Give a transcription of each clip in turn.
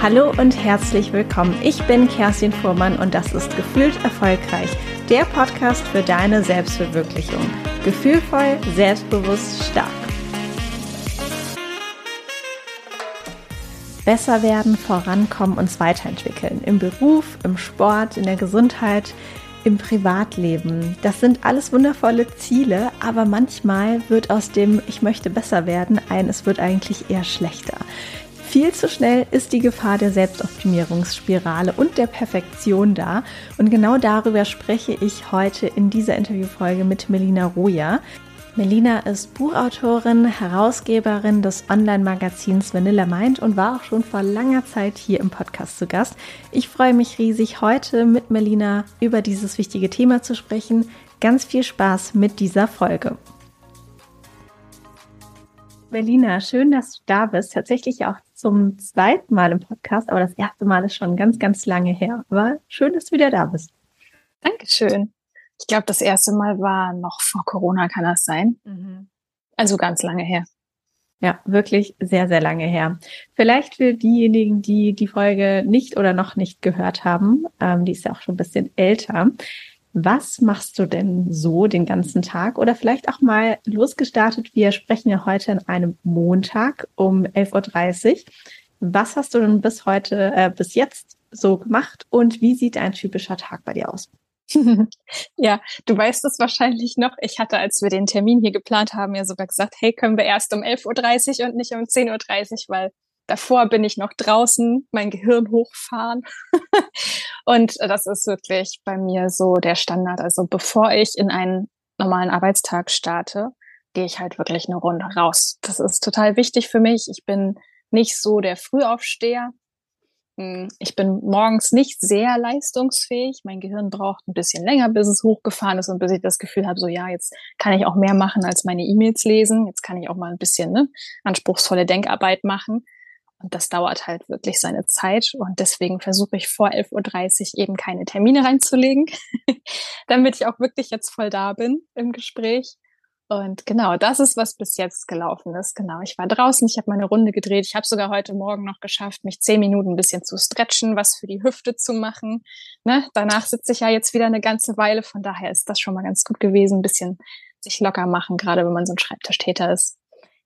Hallo und herzlich willkommen. Ich bin Kerstin Fuhrmann und das ist Gefühlt Erfolgreich, der Podcast für deine Selbstverwirklichung. Gefühlvoll, selbstbewusst, stark. Besser werden, vorankommen, uns weiterentwickeln. Im Beruf, im Sport, in der Gesundheit, im Privatleben. Das sind alles wundervolle Ziele, aber manchmal wird aus dem Ich möchte besser werden ein Es wird eigentlich eher schlechter. Viel zu schnell ist die Gefahr der Selbstoptimierungsspirale und der Perfektion da. Und genau darüber spreche ich heute in dieser Interviewfolge mit Melina Roja. Melina ist Buchautorin, Herausgeberin des Online-Magazins Vanilla Mind und war auch schon vor langer Zeit hier im Podcast zu Gast. Ich freue mich riesig, heute mit Melina über dieses wichtige Thema zu sprechen. Ganz viel Spaß mit dieser Folge. Melina, schön, dass du da bist. Tatsächlich auch zum zweiten Mal im Podcast, aber das erste Mal ist schon ganz, ganz lange her. Aber schön, dass du wieder da bist. Dankeschön. Ich glaube, das erste Mal war noch vor Corona, kann das sein? Mhm. Also ganz lange her. Ja, wirklich sehr, sehr lange her. Vielleicht für diejenigen, die die Folge nicht oder noch nicht gehört haben, ähm, die ist ja auch schon ein bisschen älter. Was machst du denn so den ganzen Tag? Oder vielleicht auch mal losgestartet. Wir sprechen ja heute an einem Montag um 11.30 Uhr. Was hast du denn bis heute, äh, bis jetzt so gemacht und wie sieht ein typischer Tag bei dir aus? ja, du weißt es wahrscheinlich noch. Ich hatte, als wir den Termin hier geplant haben, ja sogar gesagt, hey, können wir erst um 11.30 Uhr und nicht um 10.30 Uhr, weil Davor bin ich noch draußen, mein Gehirn hochfahren. und das ist wirklich bei mir so der Standard. Also bevor ich in einen normalen Arbeitstag starte, gehe ich halt wirklich eine Runde raus. Das ist total wichtig für mich. Ich bin nicht so der Frühaufsteher. Hm, ich bin morgens nicht sehr leistungsfähig. Mein Gehirn braucht ein bisschen länger, bis es hochgefahren ist und bis ich das Gefühl habe, so ja, jetzt kann ich auch mehr machen als meine E-Mails lesen. Jetzt kann ich auch mal ein bisschen ne, anspruchsvolle Denkarbeit machen. Und das dauert halt wirklich seine Zeit. Und deswegen versuche ich vor 11.30 Uhr eben keine Termine reinzulegen, damit ich auch wirklich jetzt voll da bin im Gespräch. Und genau, das ist, was bis jetzt gelaufen ist. Genau, ich war draußen, ich habe meine Runde gedreht. Ich habe sogar heute Morgen noch geschafft, mich zehn Minuten ein bisschen zu stretchen, was für die Hüfte zu machen. Ne? Danach sitze ich ja jetzt wieder eine ganze Weile. Von daher ist das schon mal ganz gut gewesen, ein bisschen sich locker machen, gerade wenn man so ein Schreibtischtäter ist.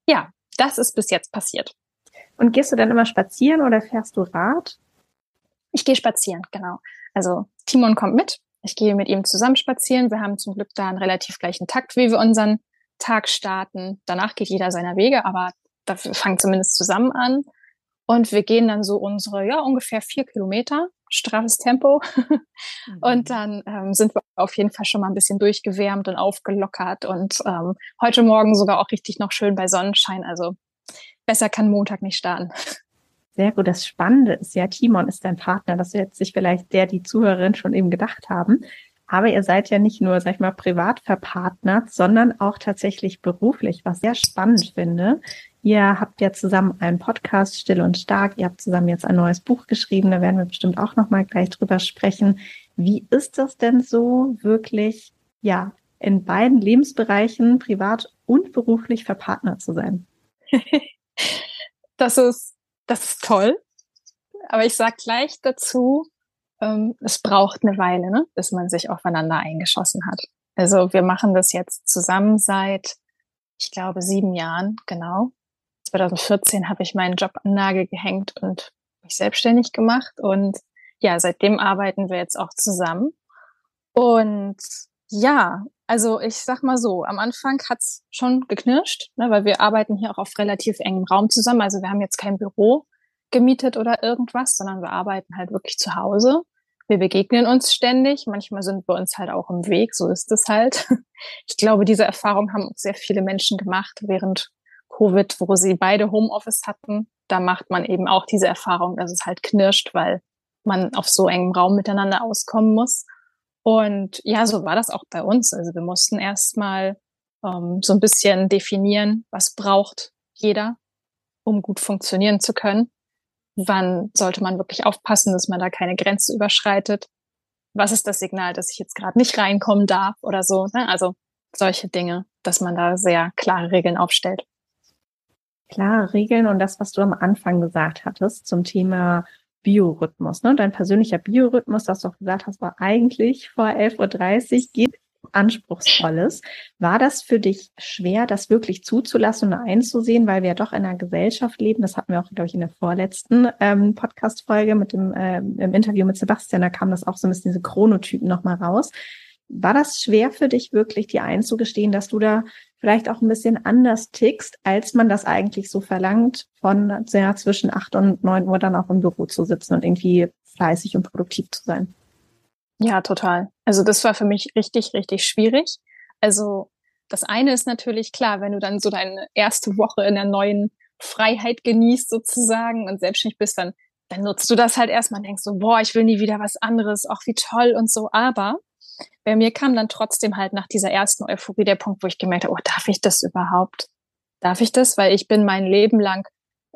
Ja, das ist bis jetzt passiert. Und gehst du dann immer spazieren oder fährst du Rad? Ich gehe spazieren, genau. Also Timon kommt mit. Ich gehe mit ihm zusammen spazieren. Wir haben zum Glück da einen relativ gleichen Takt, wie wir unseren Tag starten. Danach geht jeder seiner Wege, aber dafür fangen zumindest zusammen an. Und wir gehen dann so unsere, ja, ungefähr vier Kilometer, straffes Tempo. Mhm. Und dann ähm, sind wir auf jeden Fall schon mal ein bisschen durchgewärmt und aufgelockert und ähm, heute Morgen sogar auch richtig noch schön bei Sonnenschein. Also besser kann Montag nicht starten. Sehr gut. Das Spannende ist ja, Timon ist dein Partner. Das wird sich vielleicht der, die Zuhörerin schon eben gedacht haben. Aber ihr seid ja nicht nur, sag ich mal, privat verpartnert, sondern auch tatsächlich beruflich, was sehr spannend finde. Ihr habt ja zusammen einen Podcast, Still und Stark. Ihr habt zusammen jetzt ein neues Buch geschrieben. Da werden wir bestimmt auch nochmal gleich drüber sprechen. Wie ist das denn so, wirklich, ja, in beiden Lebensbereichen, privat und beruflich verpartnert zu sein? das ist, das ist toll. Aber ich sag gleich dazu, ähm, es braucht eine Weile, ne, bis man sich aufeinander eingeschossen hat. Also wir machen das jetzt zusammen seit, ich glaube, sieben Jahren, genau. 2014 habe ich meinen Job an Nagel gehängt und mich selbstständig gemacht. Und ja, seitdem arbeiten wir jetzt auch zusammen. Und ja, also ich sag mal so, am Anfang hat's schon geknirscht, ne, weil wir arbeiten hier auch auf relativ engem Raum zusammen. Also wir haben jetzt kein Büro gemietet oder irgendwas, sondern wir arbeiten halt wirklich zu Hause. Wir begegnen uns ständig. Manchmal sind wir uns halt auch im Weg. So ist es halt. Ich glaube, diese Erfahrung haben sehr viele Menschen gemacht während Covid, wo sie beide Homeoffice hatten. Da macht man eben auch diese Erfahrung, dass es halt knirscht, weil man auf so engem Raum miteinander auskommen muss. Und ja, so war das auch bei uns. Also wir mussten erstmal ähm, so ein bisschen definieren, was braucht jeder, um gut funktionieren zu können. Wann sollte man wirklich aufpassen, dass man da keine Grenze überschreitet? Was ist das Signal, dass ich jetzt gerade nicht reinkommen darf oder so? Ne? Also solche Dinge, dass man da sehr klare Regeln aufstellt. Klare Regeln und das, was du am Anfang gesagt hattest zum Thema Biorhythmus, ne? Dein persönlicher Biorhythmus, das du auch gesagt hast, war eigentlich vor 11.30 Uhr, geht anspruchsvolles. War das für dich schwer, das wirklich zuzulassen und einzusehen, weil wir ja doch in einer Gesellschaft leben? Das hatten wir auch, glaube ich, in der vorletzten ähm, Podcast-Folge mit dem ähm, im Interview mit Sebastian, da kam das auch so ein bisschen diese Chronotypen nochmal raus. War das schwer für dich wirklich, dir einzugestehen, dass du da vielleicht auch ein bisschen anders tickst, als man das eigentlich so verlangt, von ja, zwischen acht und neun Uhr dann auch im Büro zu sitzen und irgendwie fleißig und produktiv zu sein? Ja, total. Also das war für mich richtig, richtig schwierig. Also das eine ist natürlich klar, wenn du dann so deine erste Woche in der neuen Freiheit genießt sozusagen und selbstständig bist, dann, dann nutzt du das halt erstmal und denkst so, boah, ich will nie wieder was anderes, auch wie toll und so. Aber bei mir kam dann trotzdem halt nach dieser ersten Euphorie der Punkt, wo ich gemerkt habe, oh, darf ich das überhaupt? Darf ich das? Weil ich bin mein Leben lang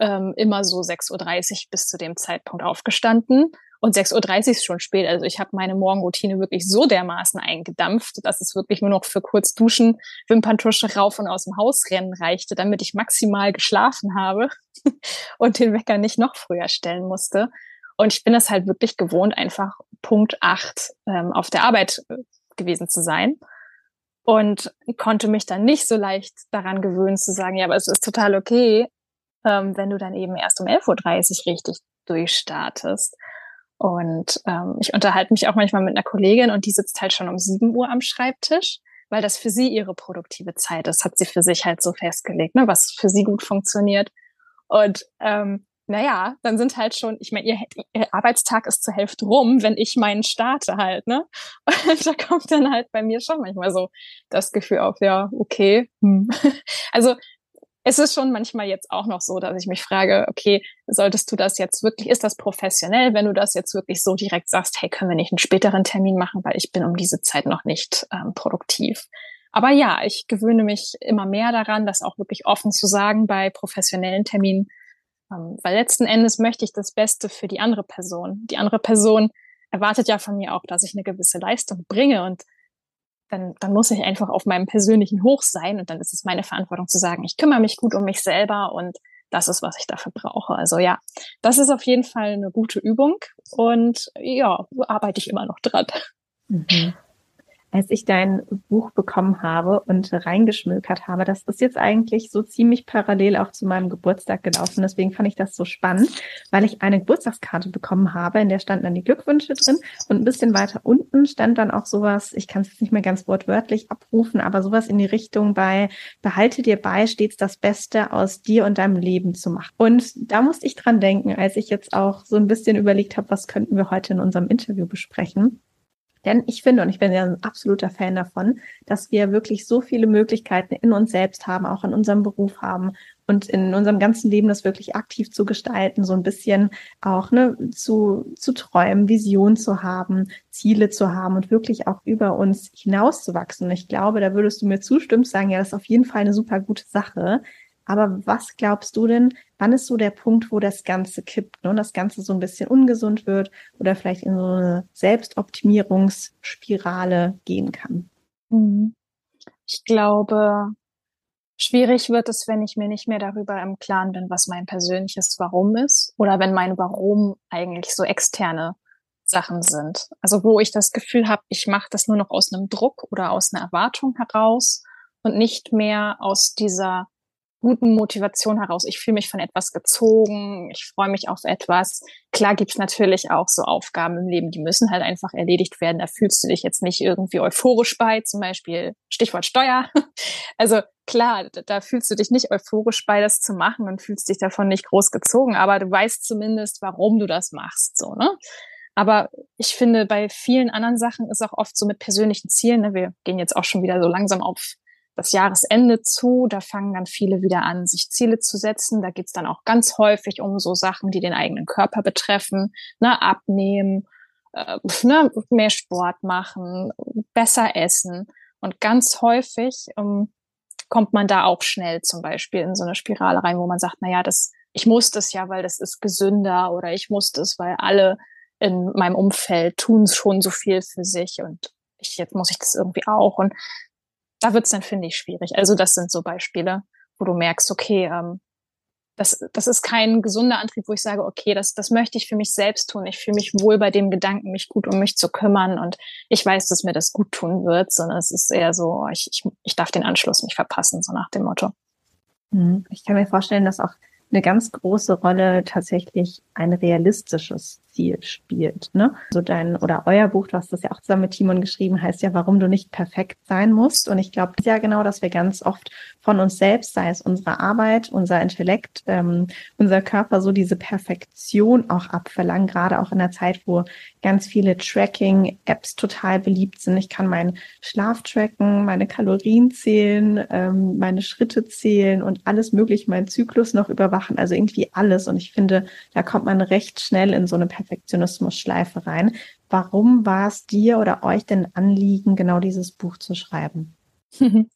ähm, immer so 6.30 Uhr bis zu dem Zeitpunkt aufgestanden und 6.30 Uhr ist schon spät. Also ich habe meine Morgenroutine wirklich so dermaßen eingedampft, dass es wirklich nur noch für kurz duschen, Wimperntusche rauf und aus dem Haus rennen reichte, damit ich maximal geschlafen habe und den Wecker nicht noch früher stellen musste. Und ich bin es halt wirklich gewohnt, einfach Punkt acht ähm, auf der Arbeit äh, gewesen zu sein. Und konnte mich dann nicht so leicht daran gewöhnen zu sagen, ja, aber es ist total okay, ähm, wenn du dann eben erst um 11.30 Uhr richtig durchstartest. Und ähm, ich unterhalte mich auch manchmal mit einer Kollegin und die sitzt halt schon um 7 Uhr am Schreibtisch, weil das für sie ihre produktive Zeit ist, hat sie für sich halt so festgelegt, ne, was für sie gut funktioniert. Und ähm, naja, dann sind halt schon, ich meine, ihr, ihr Arbeitstag ist zur Hälfte rum, wenn ich meinen starte halt, ne? Und da kommt dann halt bei mir schon manchmal so das Gefühl auf, ja, okay. Hm. Also es ist schon manchmal jetzt auch noch so, dass ich mich frage, okay, solltest du das jetzt wirklich, ist das professionell, wenn du das jetzt wirklich so direkt sagst, hey, können wir nicht einen späteren Termin machen, weil ich bin um diese Zeit noch nicht ähm, produktiv. Aber ja, ich gewöhne mich immer mehr daran, das auch wirklich offen zu sagen bei professionellen Terminen, ähm, weil letzten Endes möchte ich das Beste für die andere Person. Die andere Person erwartet ja von mir auch, dass ich eine gewisse Leistung bringe und dann, dann muss ich einfach auf meinem persönlichen Hoch sein und dann ist es meine Verantwortung zu sagen, ich kümmere mich gut um mich selber und das ist, was ich dafür brauche. Also ja, das ist auf jeden Fall eine gute Übung und ja, arbeite ich immer noch dran. Mhm als ich dein Buch bekommen habe und reingeschmökert habe. Das ist jetzt eigentlich so ziemlich parallel auch zu meinem Geburtstag gelaufen. Deswegen fand ich das so spannend, weil ich eine Geburtstagskarte bekommen habe, in der standen dann die Glückwünsche drin und ein bisschen weiter unten stand dann auch sowas, ich kann es jetzt nicht mehr ganz wortwörtlich abrufen, aber sowas in die Richtung bei behalte dir bei, stets das Beste aus dir und deinem Leben zu machen. Und da musste ich dran denken, als ich jetzt auch so ein bisschen überlegt habe, was könnten wir heute in unserem Interview besprechen. Denn ich finde, und ich bin ja ein absoluter Fan davon, dass wir wirklich so viele Möglichkeiten in uns selbst haben, auch in unserem Beruf haben und in unserem ganzen Leben das wirklich aktiv zu gestalten, so ein bisschen auch ne, zu, zu träumen, Vision zu haben, Ziele zu haben und wirklich auch über uns hinauszuwachsen. Und ich glaube, da würdest du mir zustimmen, sagen, ja, das ist auf jeden Fall eine super gute Sache. Aber was glaubst du denn, wann ist so der Punkt, wo das Ganze kippt ne? und das Ganze so ein bisschen ungesund wird oder vielleicht in so eine Selbstoptimierungsspirale gehen kann? Mhm. Ich glaube, schwierig wird es, wenn ich mir nicht mehr darüber im Klaren bin, was mein persönliches Warum ist oder wenn mein Warum eigentlich so externe Sachen sind. Also wo ich das Gefühl habe, ich mache das nur noch aus einem Druck oder aus einer Erwartung heraus und nicht mehr aus dieser guten Motivation heraus. Ich fühle mich von etwas gezogen, ich freue mich auf etwas. Klar gibt's natürlich auch so Aufgaben im Leben, die müssen halt einfach erledigt werden. Da fühlst du dich jetzt nicht irgendwie euphorisch bei, zum Beispiel Stichwort Steuer. Also klar, da fühlst du dich nicht euphorisch bei, das zu machen und fühlst dich davon nicht groß gezogen, aber du weißt zumindest, warum du das machst, so, ne? Aber ich finde, bei vielen anderen Sachen ist auch oft so mit persönlichen Zielen, ne, wir gehen jetzt auch schon wieder so langsam auf das Jahresende zu. Da fangen dann viele wieder an, sich Ziele zu setzen. Da geht's dann auch ganz häufig um so Sachen, die den eigenen Körper betreffen. Ne, abnehmen, äh, ne, mehr Sport machen, besser essen. Und ganz häufig ähm, kommt man da auch schnell zum Beispiel in so eine Spirale rein, wo man sagt, na ja, das, ich muss das ja, weil das ist gesünder oder ich muss das, weil alle in meinem Umfeld tun schon so viel für sich und ich, jetzt muss ich das irgendwie auch. Und da wird's dann, finde ich, schwierig. Also das sind so Beispiele, wo du merkst, okay, ähm, das, das ist kein gesunder Antrieb, wo ich sage, okay, das, das möchte ich für mich selbst tun. Ich fühle mich wohl bei dem Gedanken, mich gut um mich zu kümmern und ich weiß, dass mir das gut tun wird, sondern es ist eher so, ich, ich, ich darf den Anschluss nicht verpassen, so nach dem Motto. Mhm. Ich kann mir vorstellen, dass auch eine ganz große Rolle tatsächlich ein realistisches Ziel spielt. Ne? So dein oder euer Buch, du hast das ja auch zusammen mit Timon geschrieben, heißt ja, warum du nicht perfekt sein musst. Und ich glaube ja genau, dass wir ganz oft von uns selbst, sei es unsere Arbeit, unser Intellekt, ähm, unser Körper, so diese Perfektion auch abverlangen, gerade auch in der Zeit, wo ganz viele Tracking-Apps total beliebt sind. Ich kann meinen Schlaf tracken, meine Kalorien zählen, ähm, meine Schritte zählen und alles mögliche, meinen Zyklus noch überwachen, also irgendwie alles. Und ich finde, da kommt man recht schnell in so eine Perfektionismus-Schleife rein. Warum war es dir oder euch denn Anliegen, genau dieses Buch zu schreiben?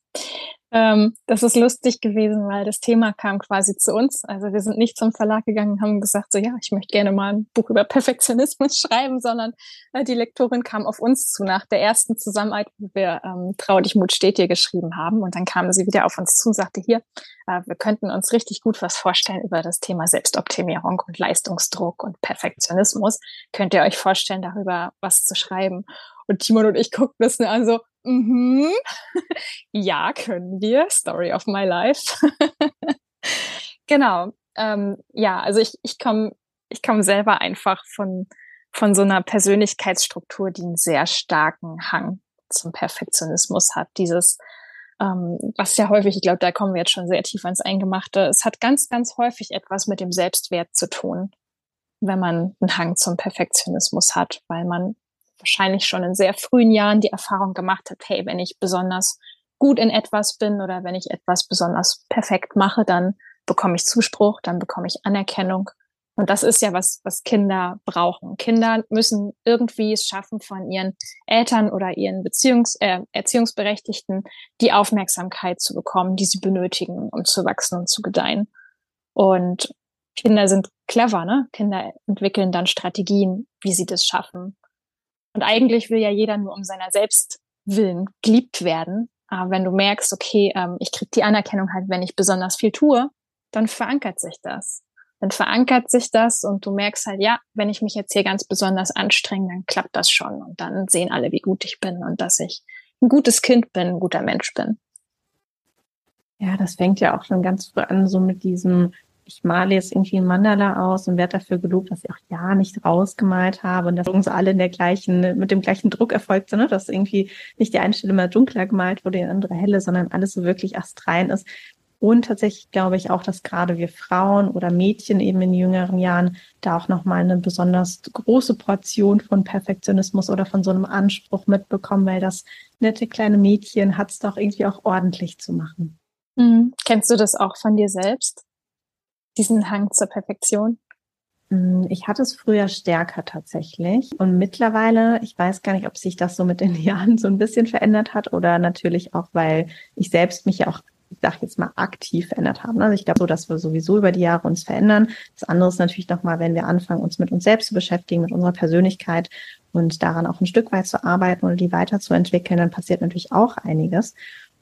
Ähm, das ist lustig gewesen, weil das Thema kam quasi zu uns. Also wir sind nicht zum Verlag gegangen und haben gesagt, so ja, ich möchte gerne mal ein Buch über Perfektionismus schreiben, sondern äh, die Lektorin kam auf uns zu nach der ersten Zusammenarbeit, wo wir ähm, Trau dich, Mut steht dir geschrieben haben. Und dann kam sie wieder auf uns zu und sagte, hier, äh, wir könnten uns richtig gut was vorstellen über das Thema Selbstoptimierung und Leistungsdruck und Perfektionismus. Könnt ihr euch vorstellen, darüber was zu schreiben? Und Timon und ich guckten das an so, mhm, ja, können wir. Story of my life. genau. Ähm, ja, also ich, ich komme ich komm selber einfach von, von so einer Persönlichkeitsstruktur, die einen sehr starken Hang zum Perfektionismus hat. Dieses, ähm, was ja häufig, ich glaube, da kommen wir jetzt schon sehr tief ans Eingemachte, es hat ganz, ganz häufig etwas mit dem Selbstwert zu tun, wenn man einen Hang zum Perfektionismus hat, weil man wahrscheinlich schon in sehr frühen Jahren die Erfahrung gemacht hat, hey, wenn ich besonders gut in etwas bin oder wenn ich etwas besonders perfekt mache, dann bekomme ich Zuspruch, dann bekomme ich Anerkennung. Und das ist ja was, was Kinder brauchen. Kinder müssen irgendwie es schaffen, von ihren Eltern oder ihren Beziehungs-, äh, Erziehungsberechtigten die Aufmerksamkeit zu bekommen, die sie benötigen, um zu wachsen und zu gedeihen. Und Kinder sind clever, ne? Kinder entwickeln dann Strategien, wie sie das schaffen. Und eigentlich will ja jeder nur um seiner selbst willen geliebt werden. Aber wenn du merkst, okay, ähm, ich krieg die Anerkennung halt, wenn ich besonders viel tue, dann verankert sich das. Dann verankert sich das und du merkst halt, ja, wenn ich mich jetzt hier ganz besonders anstrenge, dann klappt das schon. Und dann sehen alle, wie gut ich bin und dass ich ein gutes Kind bin, ein guter Mensch bin. Ja, das fängt ja auch schon ganz früh an, so mit diesem ich male jetzt irgendwie ein Mandala aus und werde dafür gelobt, dass ich auch ja nicht rausgemalt habe und dass uns alle in der gleichen, mit dem gleichen Druck erfolgt sind, ne? dass irgendwie nicht die eine Stelle mal dunkler gemalt wurde, die andere helle, sondern alles so wirklich astrein ist. Und tatsächlich glaube ich auch, dass gerade wir Frauen oder Mädchen eben in jüngeren Jahren da auch nochmal eine besonders große Portion von Perfektionismus oder von so einem Anspruch mitbekommen, weil das nette kleine Mädchen hat es doch irgendwie auch ordentlich zu machen. Mhm. Kennst du das auch von dir selbst? Diesen Hang zur Perfektion? Mm, ich hatte es früher stärker tatsächlich. Und mittlerweile, ich weiß gar nicht, ob sich das so mit den Jahren so ein bisschen verändert hat oder natürlich auch, weil ich selbst mich ja auch, ich sag jetzt mal, aktiv verändert habe. Also ich glaube so, dass wir sowieso über die Jahre uns verändern. Das andere ist natürlich nochmal, wenn wir anfangen, uns mit uns selbst zu beschäftigen, mit unserer Persönlichkeit und daran auch ein Stück weit zu arbeiten oder die weiterzuentwickeln, dann passiert natürlich auch einiges.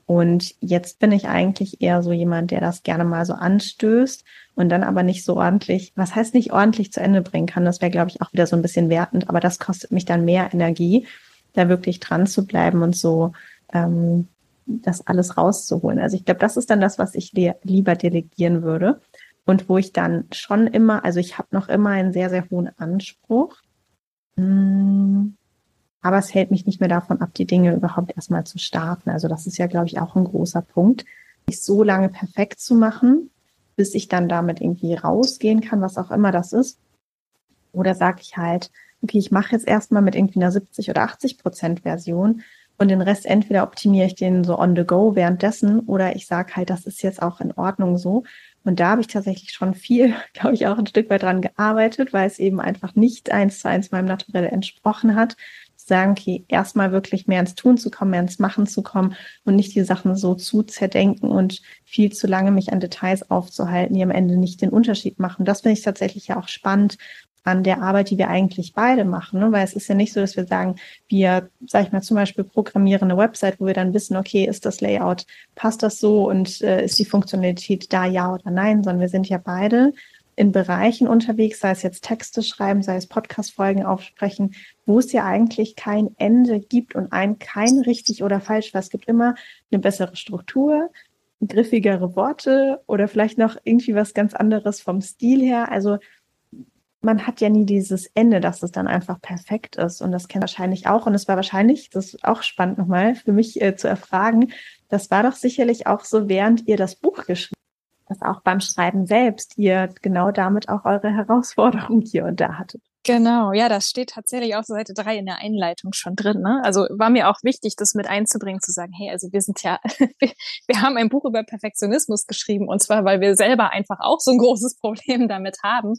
Und jetzt bin ich eigentlich eher so jemand, der das gerne mal so anstößt und dann aber nicht so ordentlich, was heißt nicht ordentlich zu Ende bringen kann. Das wäre, glaube ich, auch wieder so ein bisschen wertend, aber das kostet mich dann mehr Energie, da wirklich dran zu bleiben und so ähm, das alles rauszuholen. Also ich glaube, das ist dann das, was ich lieber delegieren würde. Und wo ich dann schon immer, also ich habe noch immer einen sehr, sehr hohen Anspruch. Hm aber es hält mich nicht mehr davon ab, die Dinge überhaupt erstmal zu starten. Also das ist ja, glaube ich, auch ein großer Punkt, mich so lange perfekt zu machen, bis ich dann damit irgendwie rausgehen kann, was auch immer das ist. Oder sage ich halt, okay, ich mache jetzt erstmal mit irgendwie einer 70 oder 80 Prozent Version und den Rest entweder optimiere ich den so on the go währenddessen oder ich sage halt, das ist jetzt auch in Ordnung so. Und da habe ich tatsächlich schon viel, glaube ich, auch ein Stück weit dran gearbeitet, weil es eben einfach nicht eins zu eins meinem Naturell entsprochen hat sagen, okay, erstmal wirklich mehr ins Tun zu kommen, mehr ins Machen zu kommen und nicht die Sachen so zu zerdenken und viel zu lange mich an Details aufzuhalten, die am Ende nicht den Unterschied machen. Das finde ich tatsächlich ja auch spannend, an der Arbeit, die wir eigentlich beide machen. Ne? Weil es ist ja nicht so, dass wir sagen, wir, sag ich mal, zum Beispiel programmieren eine Website, wo wir dann wissen, okay, ist das Layout, passt das so und äh, ist die Funktionalität da, ja oder nein, sondern wir sind ja beide in Bereichen unterwegs, sei es jetzt Texte schreiben, sei es Podcast-Folgen aufsprechen, wo es ja eigentlich kein Ende gibt und ein kein richtig oder falsch war. Es gibt immer eine bessere Struktur, griffigere Worte oder vielleicht noch irgendwie was ganz anderes vom Stil her. Also man hat ja nie dieses Ende, dass es dann einfach perfekt ist. Und das kennt wahrscheinlich auch. Und es war wahrscheinlich, das ist auch spannend nochmal für mich äh, zu erfragen, das war doch sicherlich auch so, während ihr das Buch geschrieben dass auch beim Schreiben selbst ihr genau damit auch eure Herausforderung hier und da hattet. Genau, ja, das steht tatsächlich auf Seite drei in der Einleitung schon drin. Ne? Also war mir auch wichtig, das mit einzubringen, zu sagen, hey, also wir sind ja, wir haben ein Buch über Perfektionismus geschrieben und zwar, weil wir selber einfach auch so ein großes Problem damit haben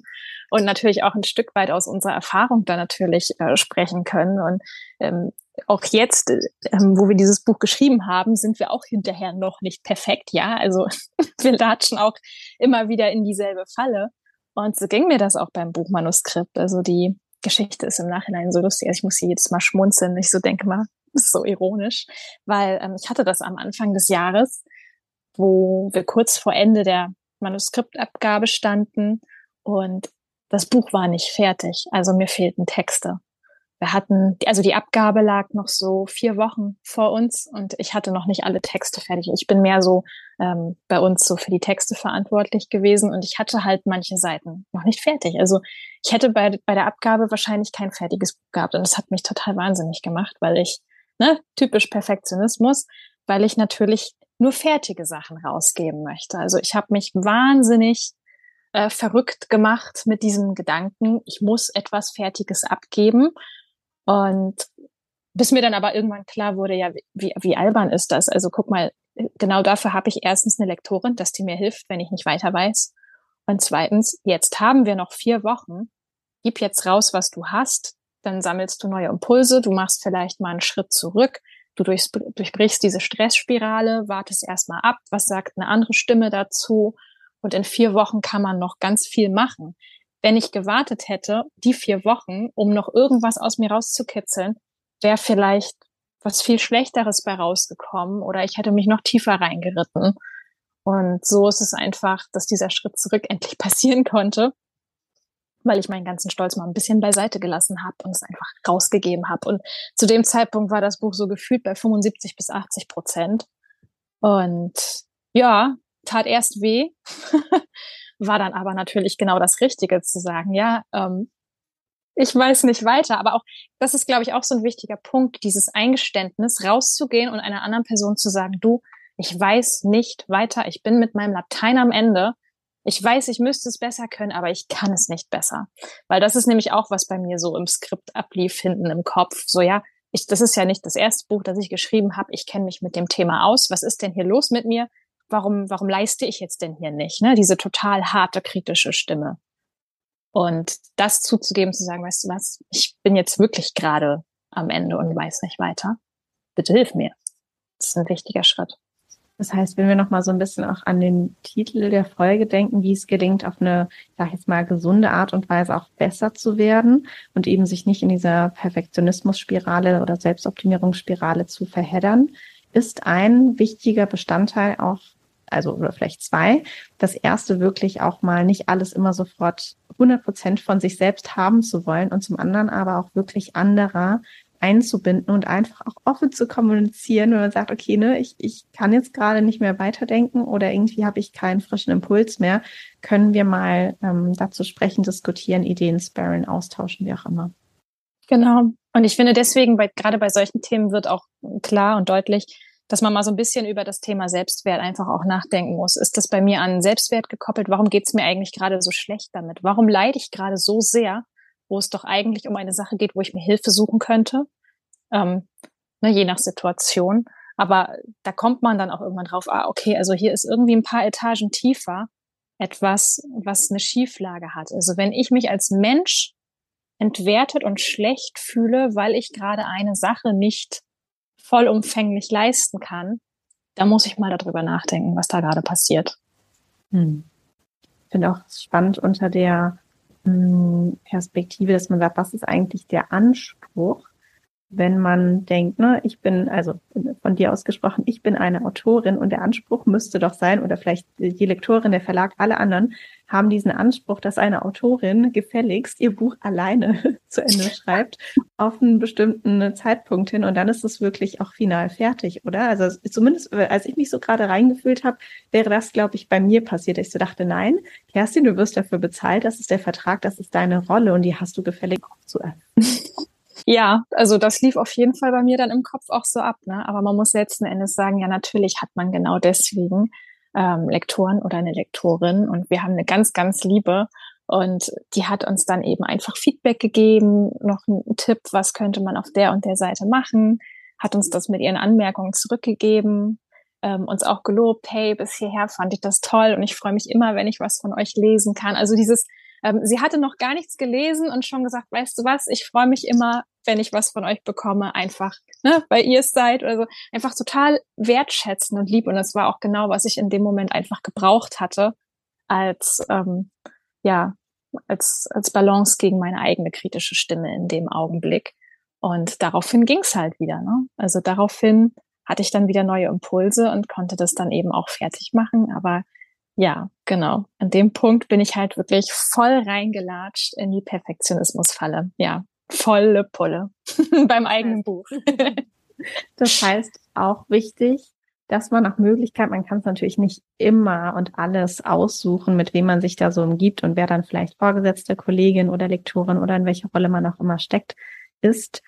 und natürlich auch ein Stück weit aus unserer Erfahrung da natürlich äh, sprechen können. Und ähm, auch jetzt, ähm, wo wir dieses Buch geschrieben haben, sind wir auch hinterher noch nicht perfekt. Ja, also wir latschen auch immer wieder in dieselbe Falle. Und so ging mir das auch beim Buchmanuskript. Also die Geschichte ist im Nachhinein so lustig. Also ich muss sie jedes Mal schmunzeln. Ich so denke mal, ist so ironisch, weil ähm, ich hatte das am Anfang des Jahres, wo wir kurz vor Ende der Manuskriptabgabe standen und das Buch war nicht fertig. Also mir fehlten Texte wir hatten, also die Abgabe lag noch so vier Wochen vor uns und ich hatte noch nicht alle Texte fertig. Ich bin mehr so ähm, bei uns so für die Texte verantwortlich gewesen und ich hatte halt manche Seiten noch nicht fertig. Also ich hätte bei, bei der Abgabe wahrscheinlich kein fertiges Buch gehabt und das hat mich total wahnsinnig gemacht, weil ich, ne, typisch Perfektionismus, weil ich natürlich nur fertige Sachen rausgeben möchte. Also ich habe mich wahnsinnig äh, verrückt gemacht mit diesem Gedanken, ich muss etwas Fertiges abgeben und bis mir dann aber irgendwann klar wurde, ja, wie, wie albern ist das? Also guck mal, genau dafür habe ich erstens eine Lektorin, dass die mir hilft, wenn ich nicht weiter weiß. Und zweitens, jetzt haben wir noch vier Wochen. Gib jetzt raus, was du hast. Dann sammelst du neue Impulse. Du machst vielleicht mal einen Schritt zurück. Du durchbrichst diese Stressspirale, wartest erstmal ab. Was sagt eine andere Stimme dazu? Und in vier Wochen kann man noch ganz viel machen wenn ich gewartet hätte, die vier Wochen, um noch irgendwas aus mir rauszukitzeln, wäre vielleicht was viel Schlechteres bei rausgekommen oder ich hätte mich noch tiefer reingeritten. Und so ist es einfach, dass dieser Schritt zurück endlich passieren konnte, weil ich meinen ganzen Stolz mal ein bisschen beiseite gelassen habe und es einfach rausgegeben habe. Und zu dem Zeitpunkt war das Buch so gefühlt bei 75 bis 80 Prozent. Und ja, tat erst weh. war dann aber natürlich genau das Richtige zu sagen, ja, ähm, ich weiß nicht weiter, aber auch, das ist, glaube ich, auch so ein wichtiger Punkt, dieses Eingeständnis, rauszugehen und einer anderen Person zu sagen, du, ich weiß nicht weiter, ich bin mit meinem Latein am Ende, ich weiß, ich müsste es besser können, aber ich kann es nicht besser. Weil das ist nämlich auch, was bei mir so im Skript ablief, hinten im Kopf. So, ja, ich, das ist ja nicht das erste Buch, das ich geschrieben habe. Ich kenne mich mit dem Thema aus. Was ist denn hier los mit mir? Warum, warum leiste ich jetzt denn hier nicht? Ne? Diese total harte, kritische Stimme. Und das zuzugeben, zu sagen, weißt du was, ich bin jetzt wirklich gerade am Ende und weiß nicht weiter. Bitte hilf mir. Das ist ein wichtiger Schritt. Das heißt, wenn wir noch mal so ein bisschen auch an den Titel der Folge denken, wie es gelingt, auf eine, ich sag jetzt mal, gesunde Art und Weise auch besser zu werden und eben sich nicht in dieser Perfektionismus-Spirale oder Selbstoptimierungsspirale zu verheddern, ist ein wichtiger Bestandteil auch also oder vielleicht zwei. Das erste wirklich auch mal nicht alles immer sofort 100 Prozent von sich selbst haben zu wollen und zum anderen aber auch wirklich anderer einzubinden und einfach auch offen zu kommunizieren, wenn man sagt, okay, ne, ich, ich kann jetzt gerade nicht mehr weiterdenken oder irgendwie habe ich keinen frischen Impuls mehr, können wir mal ähm, dazu sprechen, diskutieren, Ideen sparren, austauschen, wie auch immer. Genau. Und ich finde deswegen, bei, gerade bei solchen Themen wird auch klar und deutlich, dass man mal so ein bisschen über das Thema Selbstwert einfach auch nachdenken muss. Ist das bei mir an Selbstwert gekoppelt? Warum geht es mir eigentlich gerade so schlecht damit? Warum leide ich gerade so sehr, wo es doch eigentlich um eine Sache geht, wo ich mir Hilfe suchen könnte? Ähm, ne, je nach Situation. Aber da kommt man dann auch irgendwann drauf, ah, okay, also hier ist irgendwie ein paar Etagen tiefer etwas, was eine Schieflage hat. Also wenn ich mich als Mensch entwertet und schlecht fühle, weil ich gerade eine Sache nicht vollumfänglich leisten kann, da muss ich mal darüber nachdenken, was da gerade passiert. Hm. Ich finde auch spannend unter der hm, Perspektive, dass man sagt, was ist eigentlich der Anspruch wenn man denkt, ne, ich bin, also von dir ausgesprochen, ich bin eine Autorin und der Anspruch müsste doch sein, oder vielleicht die Lektorin, der Verlag, alle anderen haben diesen Anspruch, dass eine Autorin gefälligst ihr Buch alleine zu Ende schreibt, auf einen bestimmten Zeitpunkt hin und dann ist es wirklich auch final fertig, oder? Also zumindest, als ich mich so gerade reingefühlt habe, wäre das, glaube ich, bei mir passiert. Ich so dachte, nein, Kerstin, du wirst dafür bezahlt, das ist der Vertrag, das ist deine Rolle und die hast du gefällig auch zu erfüllen. Ja, also das lief auf jeden Fall bei mir dann im Kopf auch so ab. Ne? Aber man muss letzten Endes sagen, ja, natürlich hat man genau deswegen ähm, Lektoren oder eine Lektorin und wir haben eine ganz, ganz liebe und die hat uns dann eben einfach Feedback gegeben, noch einen Tipp, was könnte man auf der und der Seite machen, hat uns das mit ihren Anmerkungen zurückgegeben, ähm, uns auch gelobt, hey, bis hierher fand ich das toll und ich freue mich immer, wenn ich was von euch lesen kann. Also dieses ähm, sie hatte noch gar nichts gelesen und schon gesagt, weißt du was, ich freue mich immer, wenn ich was von euch bekomme, einfach, ne, weil ihr es seid oder so. Einfach total wertschätzen und lieb. Und das war auch genau, was ich in dem Moment einfach gebraucht hatte, als, ähm, ja, als, als Balance gegen meine eigene kritische Stimme in dem Augenblick. Und daraufhin ging's halt wieder. Ne? Also daraufhin hatte ich dann wieder neue Impulse und konnte das dann eben auch fertig machen. Aber ja, genau. An dem Punkt bin ich halt wirklich voll reingelatscht in die Perfektionismusfalle. Ja, volle Pulle beim eigenen Buch. das heißt auch wichtig, dass man nach Möglichkeit, man kann es natürlich nicht immer und alles aussuchen, mit wem man sich da so umgibt und wer dann vielleicht Vorgesetzte, Kollegin oder Lektorin oder in welcher Rolle man auch immer steckt, ist,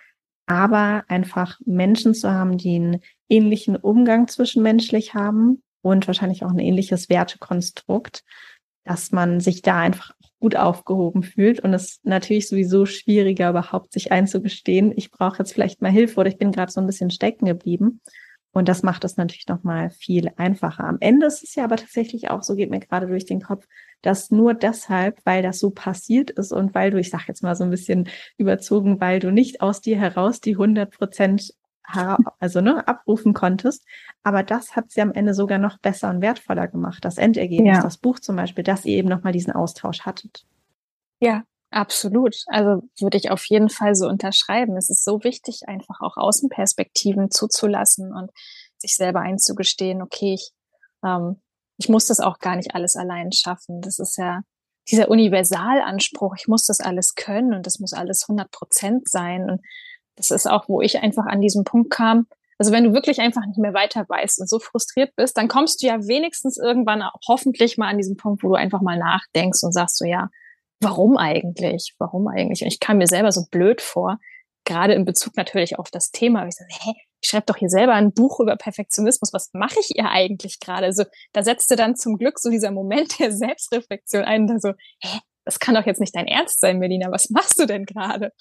aber einfach Menschen zu haben, die einen ähnlichen Umgang zwischenmenschlich haben, und wahrscheinlich auch ein ähnliches Wertekonstrukt, dass man sich da einfach gut aufgehoben fühlt und es natürlich sowieso schwieriger überhaupt sich einzugestehen, ich brauche jetzt vielleicht mal Hilfe oder ich bin gerade so ein bisschen stecken geblieben. Und das macht es natürlich nochmal viel einfacher. Am Ende ist es ja aber tatsächlich auch, so geht mir gerade durch den Kopf, dass nur deshalb, weil das so passiert ist und weil du, ich sage jetzt mal so ein bisschen überzogen, weil du nicht aus dir heraus die 100 Prozent also ne, abrufen konntest. Aber das hat sie am Ende sogar noch besser und wertvoller gemacht. Das Endergebnis, ja. das Buch zum Beispiel, dass ihr eben nochmal diesen Austausch hattet. Ja, absolut. Also würde ich auf jeden Fall so unterschreiben. Es ist so wichtig, einfach auch Außenperspektiven zuzulassen und sich selber einzugestehen, okay, ich, ähm, ich muss das auch gar nicht alles allein schaffen. Das ist ja dieser Universalanspruch, ich muss das alles können und das muss alles 100 Prozent sein. Und das ist auch, wo ich einfach an diesem Punkt kam. Also wenn du wirklich einfach nicht mehr weiter weißt und so frustriert bist, dann kommst du ja wenigstens irgendwann hoffentlich mal an diesen Punkt, wo du einfach mal nachdenkst und sagst so, ja, warum eigentlich? Warum eigentlich? Und ich kam mir selber so blöd vor, gerade in Bezug natürlich auf das Thema. Ich so, hä, ich schreibe doch hier selber ein Buch über Perfektionismus. Was mache ich ihr eigentlich gerade? Also da setzte dann zum Glück so dieser Moment der Selbstreflexion ein. Da so, hä, das kann doch jetzt nicht dein Ernst sein, Melina. Was machst du denn gerade?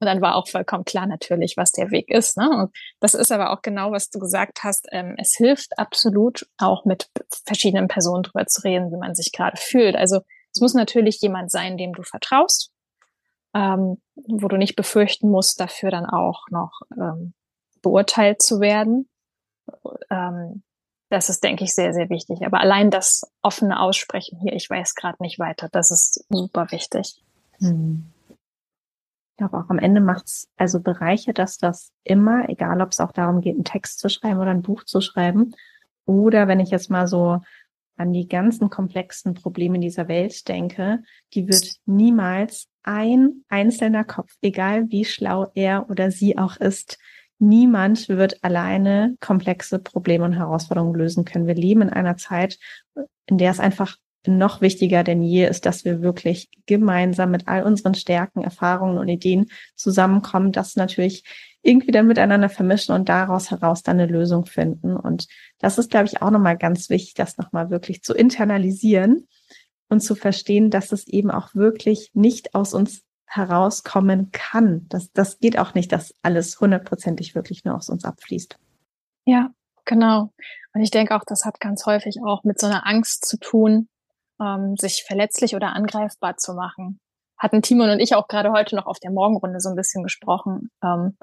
Und dann war auch vollkommen klar natürlich, was der Weg ist. Ne? Und das ist aber auch genau, was du gesagt hast. Ähm, es hilft absolut, auch mit verschiedenen Personen drüber zu reden, wie man sich gerade fühlt. Also es muss natürlich jemand sein, dem du vertraust, ähm, wo du nicht befürchten musst, dafür dann auch noch ähm, beurteilt zu werden. Ähm, das ist, denke ich, sehr, sehr wichtig. Aber allein das offene Aussprechen hier, ich weiß gerade nicht weiter, das ist super wichtig. Hm. Glaube auch am Ende macht's also bereichert dass das immer, egal ob es auch darum geht, einen Text zu schreiben oder ein Buch zu schreiben. Oder wenn ich jetzt mal so an die ganzen komplexen Probleme dieser Welt denke, die wird niemals ein einzelner Kopf, egal wie schlau er oder sie auch ist, niemand wird alleine komplexe Probleme und Herausforderungen lösen können. Wir leben in einer Zeit, in der es einfach noch wichtiger denn je ist, dass wir wirklich gemeinsam mit all unseren Stärken, Erfahrungen und Ideen zusammenkommen, das natürlich irgendwie dann miteinander vermischen und daraus heraus dann eine Lösung finden. Und das ist, glaube ich, auch nochmal ganz wichtig, das nochmal wirklich zu internalisieren und zu verstehen, dass es eben auch wirklich nicht aus uns herauskommen kann. Das, das geht auch nicht, dass alles hundertprozentig wirklich nur aus uns abfließt. Ja, genau. Und ich denke auch, das hat ganz häufig auch mit so einer Angst zu tun, ähm, sich verletzlich oder angreifbar zu machen. Hatten Timon und ich auch gerade heute noch auf der Morgenrunde so ein bisschen gesprochen. Ähm,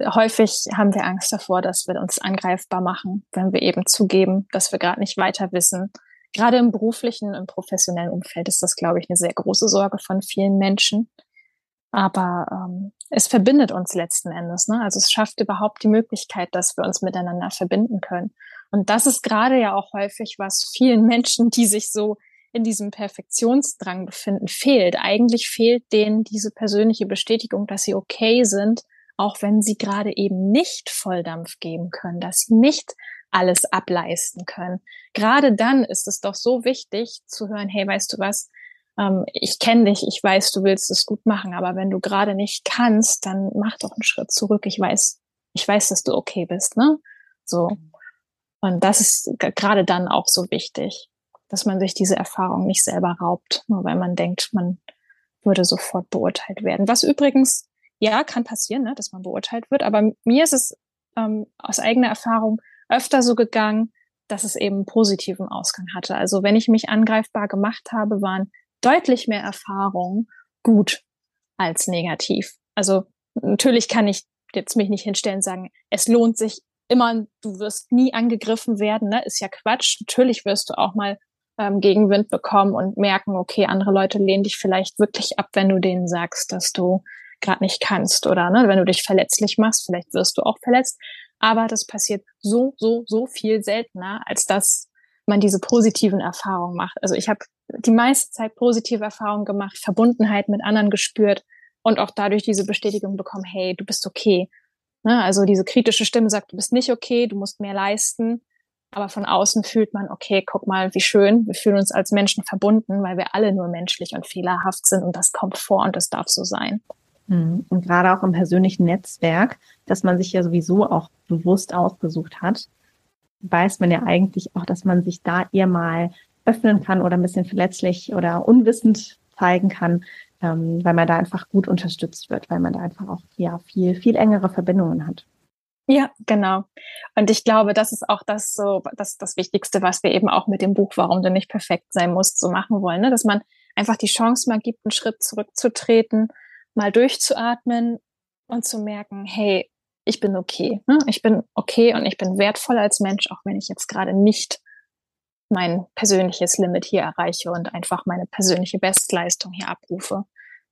häufig haben wir Angst davor, dass wir uns angreifbar machen, wenn wir eben zugeben, dass wir gerade nicht weiter wissen, gerade im beruflichen, im professionellen Umfeld ist das, glaube ich, eine sehr große Sorge von vielen Menschen. Aber ähm, es verbindet uns letzten Endes. Ne? Also es schafft überhaupt die Möglichkeit, dass wir uns miteinander verbinden können. Und das ist gerade ja auch häufig, was vielen Menschen, die sich so in diesem Perfektionsdrang befinden, fehlt. Eigentlich fehlt denen diese persönliche Bestätigung, dass sie okay sind, auch wenn sie gerade eben nicht Volldampf geben können, dass sie nicht alles ableisten können. Gerade dann ist es doch so wichtig zu hören, hey, weißt du was, ähm, ich kenne dich, ich weiß, du willst es gut machen, aber wenn du gerade nicht kannst, dann mach doch einen Schritt zurück. Ich weiß, ich weiß, dass du okay bist, ne? So. Und das ist gerade dann auch so wichtig, dass man sich diese Erfahrung nicht selber raubt, nur weil man denkt, man würde sofort beurteilt werden. Was übrigens, ja, kann passieren, ne, dass man beurteilt wird, aber mir ist es ähm, aus eigener Erfahrung öfter so gegangen, dass es eben einen positiven Ausgang hatte. Also wenn ich mich angreifbar gemacht habe, waren deutlich mehr Erfahrungen gut als negativ. Also natürlich kann ich jetzt mich nicht hinstellen und sagen, es lohnt sich immer, du wirst nie angegriffen werden, ne? ist ja Quatsch. Natürlich wirst du auch mal ähm, Gegenwind bekommen und merken, okay, andere Leute lehnen dich vielleicht wirklich ab, wenn du denen sagst, dass du gerade nicht kannst oder ne, wenn du dich verletzlich machst, vielleicht wirst du auch verletzt. Aber das passiert so, so, so viel seltener, als dass man diese positiven Erfahrungen macht. Also ich habe die meiste Zeit positive Erfahrungen gemacht, Verbundenheit mit anderen gespürt und auch dadurch diese Bestätigung bekommen, hey, du bist okay. Ne? Also diese kritische Stimme sagt, du bist nicht okay, du musst mehr leisten. Aber von außen fühlt man, okay, guck mal, wie schön, wir fühlen uns als Menschen verbunden, weil wir alle nur menschlich und fehlerhaft sind und das kommt vor und das darf so sein. Mhm. Und gerade auch im persönlichen Netzwerk, dass man sich ja sowieso auch bewusst ausgesucht hat, weiß man ja eigentlich auch, dass man sich da eher mal öffnen kann oder ein bisschen verletzlich oder unwissend zeigen kann, ähm, weil man da einfach gut unterstützt wird, weil man da einfach auch ja viel, viel engere Verbindungen hat. Ja, genau. Und ich glaube, das ist auch das so, das, das Wichtigste, was wir eben auch mit dem Buch, warum du nicht perfekt sein musst, so machen wollen, ne? dass man einfach die Chance mal gibt, einen Schritt zurückzutreten, mal durchzuatmen und zu merken, hey, ich bin okay. Ne? Ich bin okay und ich bin wertvoll als Mensch, auch wenn ich jetzt gerade nicht mein persönliches Limit hier erreiche und einfach meine persönliche Bestleistung hier abrufe.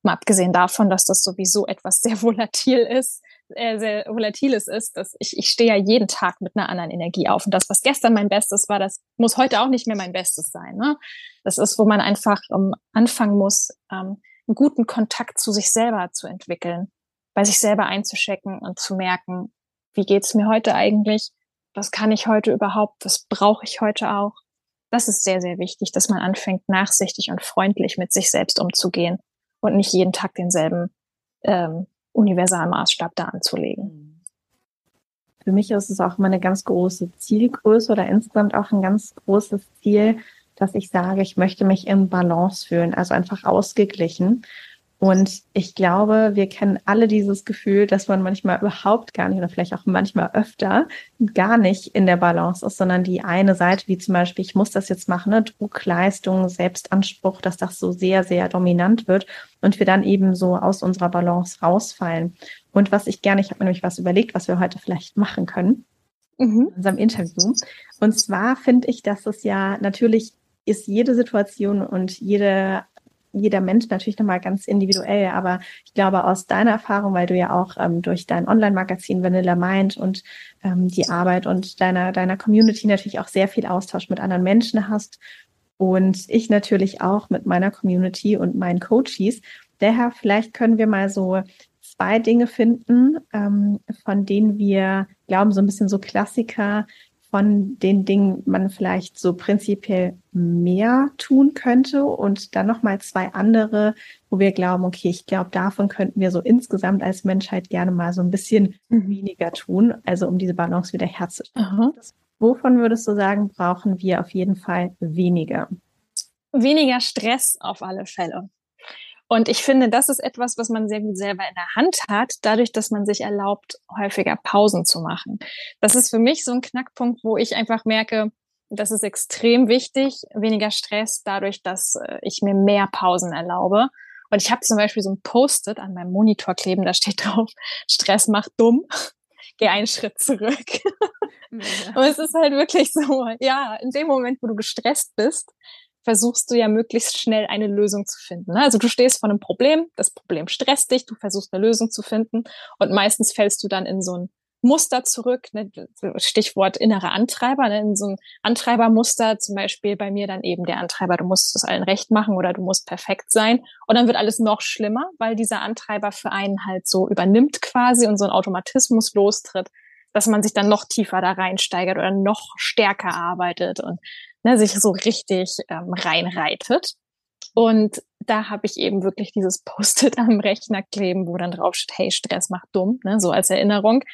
Mal abgesehen davon, dass das sowieso etwas sehr volatil ist, äh, sehr volatiles ist, dass ich, ich stehe ja jeden Tag mit einer anderen Energie auf. Und das, was gestern mein Bestes war, das muss heute auch nicht mehr mein Bestes sein. Ne? Das ist, wo man einfach um, anfangen muss, ähm, einen guten Kontakt zu sich selber zu entwickeln, bei sich selber einzuschecken und zu merken, wie geht's mir heute eigentlich? Was kann ich heute überhaupt? Was brauche ich heute auch? Das ist sehr, sehr wichtig, dass man anfängt, nachsichtig und freundlich mit sich selbst umzugehen und nicht jeden Tag denselben ähm, Universalmaßstab da anzulegen. Für mich ist es auch immer eine ganz große Zielgröße oder insgesamt auch ein ganz großes Ziel, dass ich sage, ich möchte mich in Balance fühlen, also einfach ausgeglichen. Und ich glaube, wir kennen alle dieses Gefühl, dass man manchmal überhaupt gar nicht oder vielleicht auch manchmal öfter gar nicht in der Balance ist, sondern die eine Seite, wie zum Beispiel, ich muss das jetzt machen, ne? Druck, Leistung, Selbstanspruch, dass das so sehr, sehr dominant wird und wir dann eben so aus unserer Balance rausfallen. Und was ich gerne, ich habe mir nämlich was überlegt, was wir heute vielleicht machen können mhm. in unserem Interview. Und zwar finde ich, dass es ja natürlich ist jede Situation und jede jeder Mensch natürlich nochmal ganz individuell, aber ich glaube aus deiner Erfahrung, weil du ja auch ähm, durch dein Online-Magazin Vanilla Mind und ähm, die Arbeit und deiner, deiner Community natürlich auch sehr viel Austausch mit anderen Menschen hast und ich natürlich auch mit meiner Community und meinen Coaches. Daher vielleicht können wir mal so zwei Dinge finden, ähm, von denen wir glauben, so ein bisschen so Klassiker, von den Dingen man vielleicht so prinzipiell mehr tun könnte und dann nochmal zwei andere, wo wir glauben, okay, ich glaube, davon könnten wir so insgesamt als Menschheit gerne mal so ein bisschen mhm. weniger tun, also um diese Balance wieder herzustellen. Wovon würdest du sagen, brauchen wir auf jeden Fall weniger? Weniger Stress auf alle Fälle. Und ich finde, das ist etwas, was man sehr gut selber in der Hand hat, dadurch, dass man sich erlaubt, häufiger Pausen zu machen. Das ist für mich so ein Knackpunkt, wo ich einfach merke, das ist extrem wichtig, weniger Stress, dadurch, dass äh, ich mir mehr Pausen erlaube. Und ich habe zum Beispiel so ein Post-it an meinem Monitor kleben, da steht drauf, Stress macht dumm. geh einen Schritt zurück. Und es ist halt wirklich so, ja, in dem Moment, wo du gestresst bist, versuchst du ja möglichst schnell eine Lösung zu finden. Ne? Also du stehst vor einem Problem, das Problem stresst dich, du versuchst eine Lösung zu finden und meistens fällst du dann in so ein Muster zurück, ne? Stichwort innere Antreiber, ne? in so ein Antreibermuster, zum Beispiel bei mir dann eben der Antreiber, du musst es allen recht machen oder du musst perfekt sein. Und dann wird alles noch schlimmer, weil dieser Antreiber für einen halt so übernimmt quasi und so ein Automatismus lostritt, dass man sich dann noch tiefer da reinsteigert oder noch stärker arbeitet und ne, sich so richtig ähm, reinreitet. Und da habe ich eben wirklich dieses Post-it am Rechner kleben, wo dann drauf steht, hey, Stress macht dumm, ne, so als Erinnerung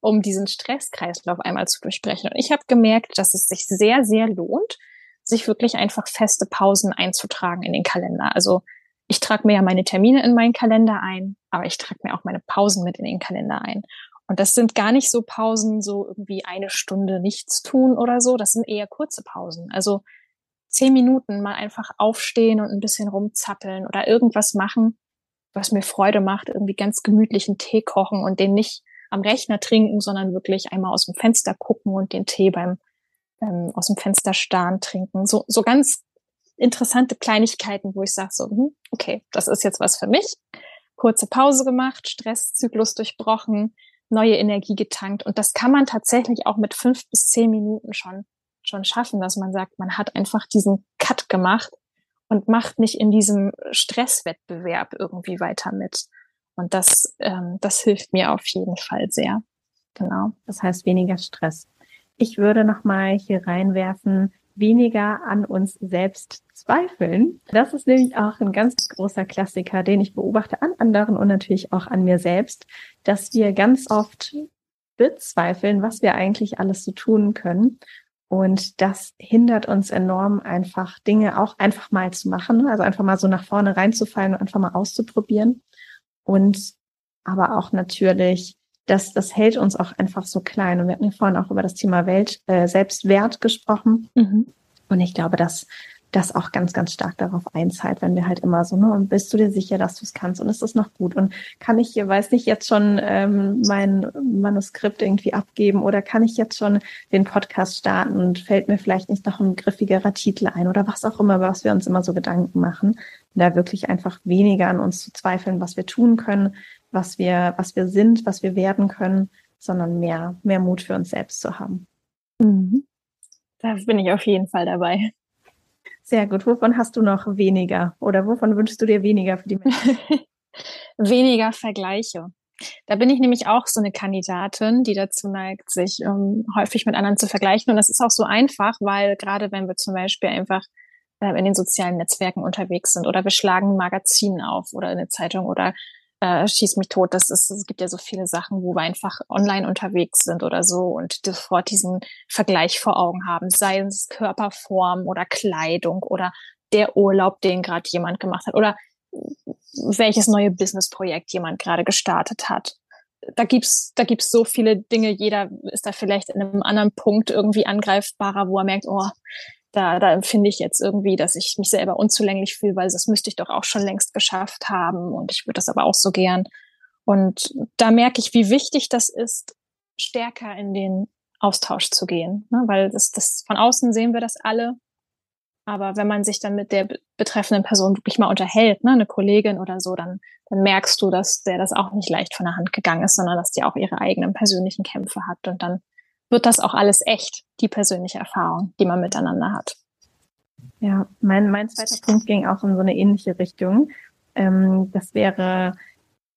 um diesen Stresskreislauf einmal zu durchbrechen. Und ich habe gemerkt, dass es sich sehr, sehr lohnt, sich wirklich einfach feste Pausen einzutragen in den Kalender. Also ich trage mir ja meine Termine in meinen Kalender ein, aber ich trage mir auch meine Pausen mit in den Kalender ein. Und das sind gar nicht so Pausen, so irgendwie eine Stunde nichts tun oder so. Das sind eher kurze Pausen. Also zehn Minuten mal einfach aufstehen und ein bisschen rumzappeln oder irgendwas machen, was mir Freude macht, irgendwie ganz gemütlichen Tee kochen und den nicht am Rechner trinken, sondern wirklich einmal aus dem Fenster gucken und den Tee beim ähm, aus dem Fenster starren trinken. So, so ganz interessante Kleinigkeiten, wo ich sage so, hm, okay, das ist jetzt was für mich. Kurze Pause gemacht, Stresszyklus durchbrochen, neue Energie getankt. Und das kann man tatsächlich auch mit fünf bis zehn Minuten schon, schon schaffen, dass man sagt, man hat einfach diesen Cut gemacht und macht nicht in diesem Stresswettbewerb irgendwie weiter mit. Und das, ähm, das hilft mir auf jeden Fall sehr. Genau. Das heißt weniger Stress. Ich würde nochmal hier reinwerfen, weniger an uns selbst zweifeln. Das ist nämlich auch ein ganz großer Klassiker, den ich beobachte an anderen und natürlich auch an mir selbst, dass wir ganz oft bezweifeln, was wir eigentlich alles so tun können. Und das hindert uns enorm, einfach Dinge auch einfach mal zu machen, also einfach mal so nach vorne reinzufallen und einfach mal auszuprobieren. Und aber auch natürlich, dass das hält uns auch einfach so klein. Und wir hatten ja vorhin auch über das Thema Welt, äh, Selbstwert gesprochen. Mhm. Und ich glaube, dass das auch ganz, ganz stark darauf einzahlt, wenn wir halt immer so, ne, und bist du dir sicher, dass du es kannst und ist das noch gut? Und kann ich hier, weiß nicht, jetzt schon ähm, mein Manuskript irgendwie abgeben oder kann ich jetzt schon den Podcast starten und fällt mir vielleicht nicht noch ein griffigerer Titel ein oder was auch immer, was wir uns immer so Gedanken machen, da wirklich einfach weniger an uns zu zweifeln, was wir tun können, was wir, was wir sind, was wir werden können, sondern mehr, mehr Mut für uns selbst zu haben. Mhm. Da bin ich auf jeden Fall dabei. Sehr gut. Wovon hast du noch weniger oder wovon wünschst du dir weniger für die Menschen? weniger Vergleiche. Da bin ich nämlich auch so eine Kandidatin, die dazu neigt, sich um, häufig mit anderen zu vergleichen. Und das ist auch so einfach, weil gerade wenn wir zum Beispiel einfach äh, in den sozialen Netzwerken unterwegs sind oder wir schlagen ein Magazin auf oder eine Zeitung oder äh, schieß mich tot. Das ist, es gibt ja so viele Sachen, wo wir einfach online unterwegs sind oder so und sofort diesen Vergleich vor Augen haben, sei es Körperform oder Kleidung oder der Urlaub, den gerade jemand gemacht hat oder welches neue Businessprojekt jemand gerade gestartet hat. Da gibt's, da gibt's so viele Dinge. Jeder ist da vielleicht in einem anderen Punkt irgendwie angreifbarer, wo er merkt, oh, da, da empfinde ich jetzt irgendwie, dass ich mich selber unzulänglich fühle, weil das müsste ich doch auch schon längst geschafft haben und ich würde das aber auch so gern. Und da merke ich, wie wichtig das ist, stärker in den Austausch zu gehen, ne? weil das, das von außen sehen wir das alle. Aber wenn man sich dann mit der betreffenden Person wirklich mal unterhält, ne, eine Kollegin oder so, dann, dann merkst du, dass der das auch nicht leicht von der Hand gegangen ist, sondern dass die auch ihre eigenen persönlichen Kämpfe hat. Und dann wird das auch alles echt, die persönliche Erfahrung, die man miteinander hat. Ja, mein, mein zweiter Punkt ging auch in so eine ähnliche Richtung. Ähm, das wäre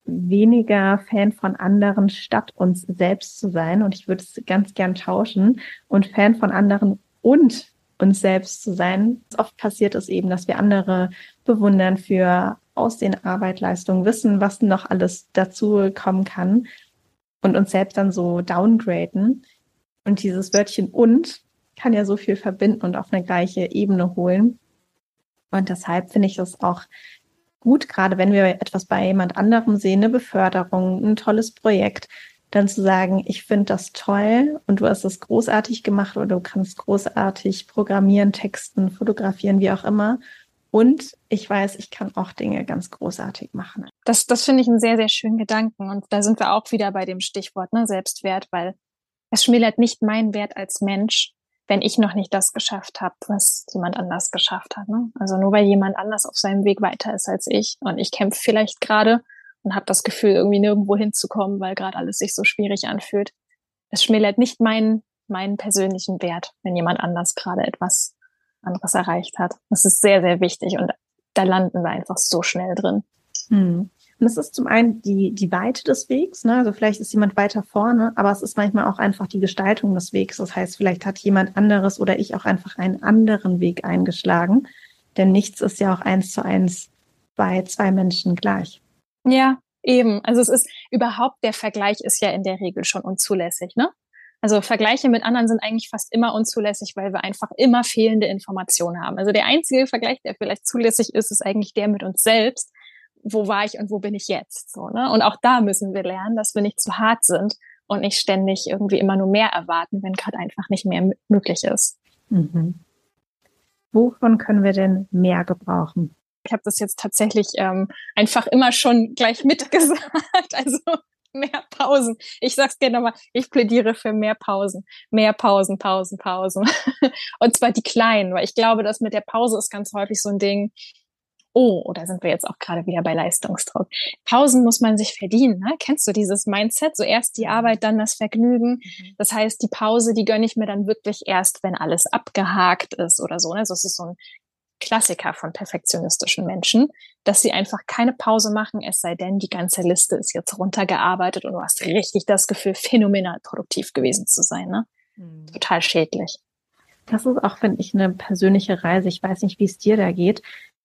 weniger Fan von anderen statt uns selbst zu sein. Und ich würde es ganz gern tauschen und Fan von anderen und uns selbst zu sein. Oft passiert es eben, dass wir andere bewundern für Aussehen, Arbeit, Leistung, wissen, was noch alles dazu kommen kann und uns selbst dann so downgraden. Und dieses Wörtchen und kann ja so viel verbinden und auf eine gleiche Ebene holen. Und deshalb finde ich das auch gut, gerade wenn wir etwas bei jemand anderem sehen, eine Beförderung, ein tolles Projekt, dann zu sagen, ich finde das toll und du hast das großartig gemacht oder du kannst großartig programmieren, texten, fotografieren, wie auch immer. Und ich weiß, ich kann auch Dinge ganz großartig machen. Das, das finde ich einen sehr, sehr schönen Gedanken. Und da sind wir auch wieder bei dem Stichwort ne, Selbstwert, weil es schmälert nicht meinen Wert als Mensch, wenn ich noch nicht das geschafft habe, was jemand anders geschafft hat. Ne? Also nur weil jemand anders auf seinem Weg weiter ist als ich und ich kämpfe vielleicht gerade und habe das Gefühl, irgendwie nirgendwo hinzukommen, weil gerade alles sich so schwierig anfühlt. Es schmälert nicht meinen, meinen persönlichen Wert, wenn jemand anders gerade etwas anderes erreicht hat. Das ist sehr, sehr wichtig und da landen wir einfach so schnell drin. Hm. Und es ist zum einen die, die Weite des Wegs, ne? also vielleicht ist jemand weiter vorne, aber es ist manchmal auch einfach die Gestaltung des Wegs. Das heißt, vielleicht hat jemand anderes oder ich auch einfach einen anderen Weg eingeschlagen, denn nichts ist ja auch eins zu eins bei zwei Menschen gleich. Ja, eben. Also es ist überhaupt der Vergleich ist ja in der Regel schon unzulässig, ne? Also Vergleiche mit anderen sind eigentlich fast immer unzulässig, weil wir einfach immer fehlende Informationen haben. Also der einzige Vergleich, der vielleicht zulässig ist, ist eigentlich der mit uns selbst. Wo war ich und wo bin ich jetzt? So, ne? Und auch da müssen wir lernen, dass wir nicht zu hart sind und nicht ständig irgendwie immer nur mehr erwarten, wenn gerade einfach nicht mehr möglich ist. Mhm. Wovon können wir denn mehr gebrauchen? Ich habe das jetzt tatsächlich ähm, einfach immer schon gleich mitgesagt. Also mehr Pausen. Ich sag's dir nochmal, ich plädiere für mehr Pausen. Mehr Pausen, Pausen, Pausen. Und zwar die kleinen, weil ich glaube, dass mit der Pause ist ganz häufig so ein Ding, oh, oder sind wir jetzt auch gerade wieder bei Leistungsdruck? Pausen muss man sich verdienen. Ne? Kennst du dieses Mindset? So erst die Arbeit, dann das Vergnügen. Mhm. Das heißt, die Pause, die gönne ich mir dann wirklich erst, wenn alles abgehakt ist oder so. Ne? Also es ist so ein Klassiker von perfektionistischen Menschen, dass sie einfach keine Pause machen, es sei denn, die ganze Liste ist jetzt runtergearbeitet und du hast richtig das Gefühl, phänomenal produktiv gewesen zu sein. Ne? Mhm. Total schädlich. Das ist auch, finde ich, eine persönliche Reise. Ich weiß nicht, wie es dir da geht,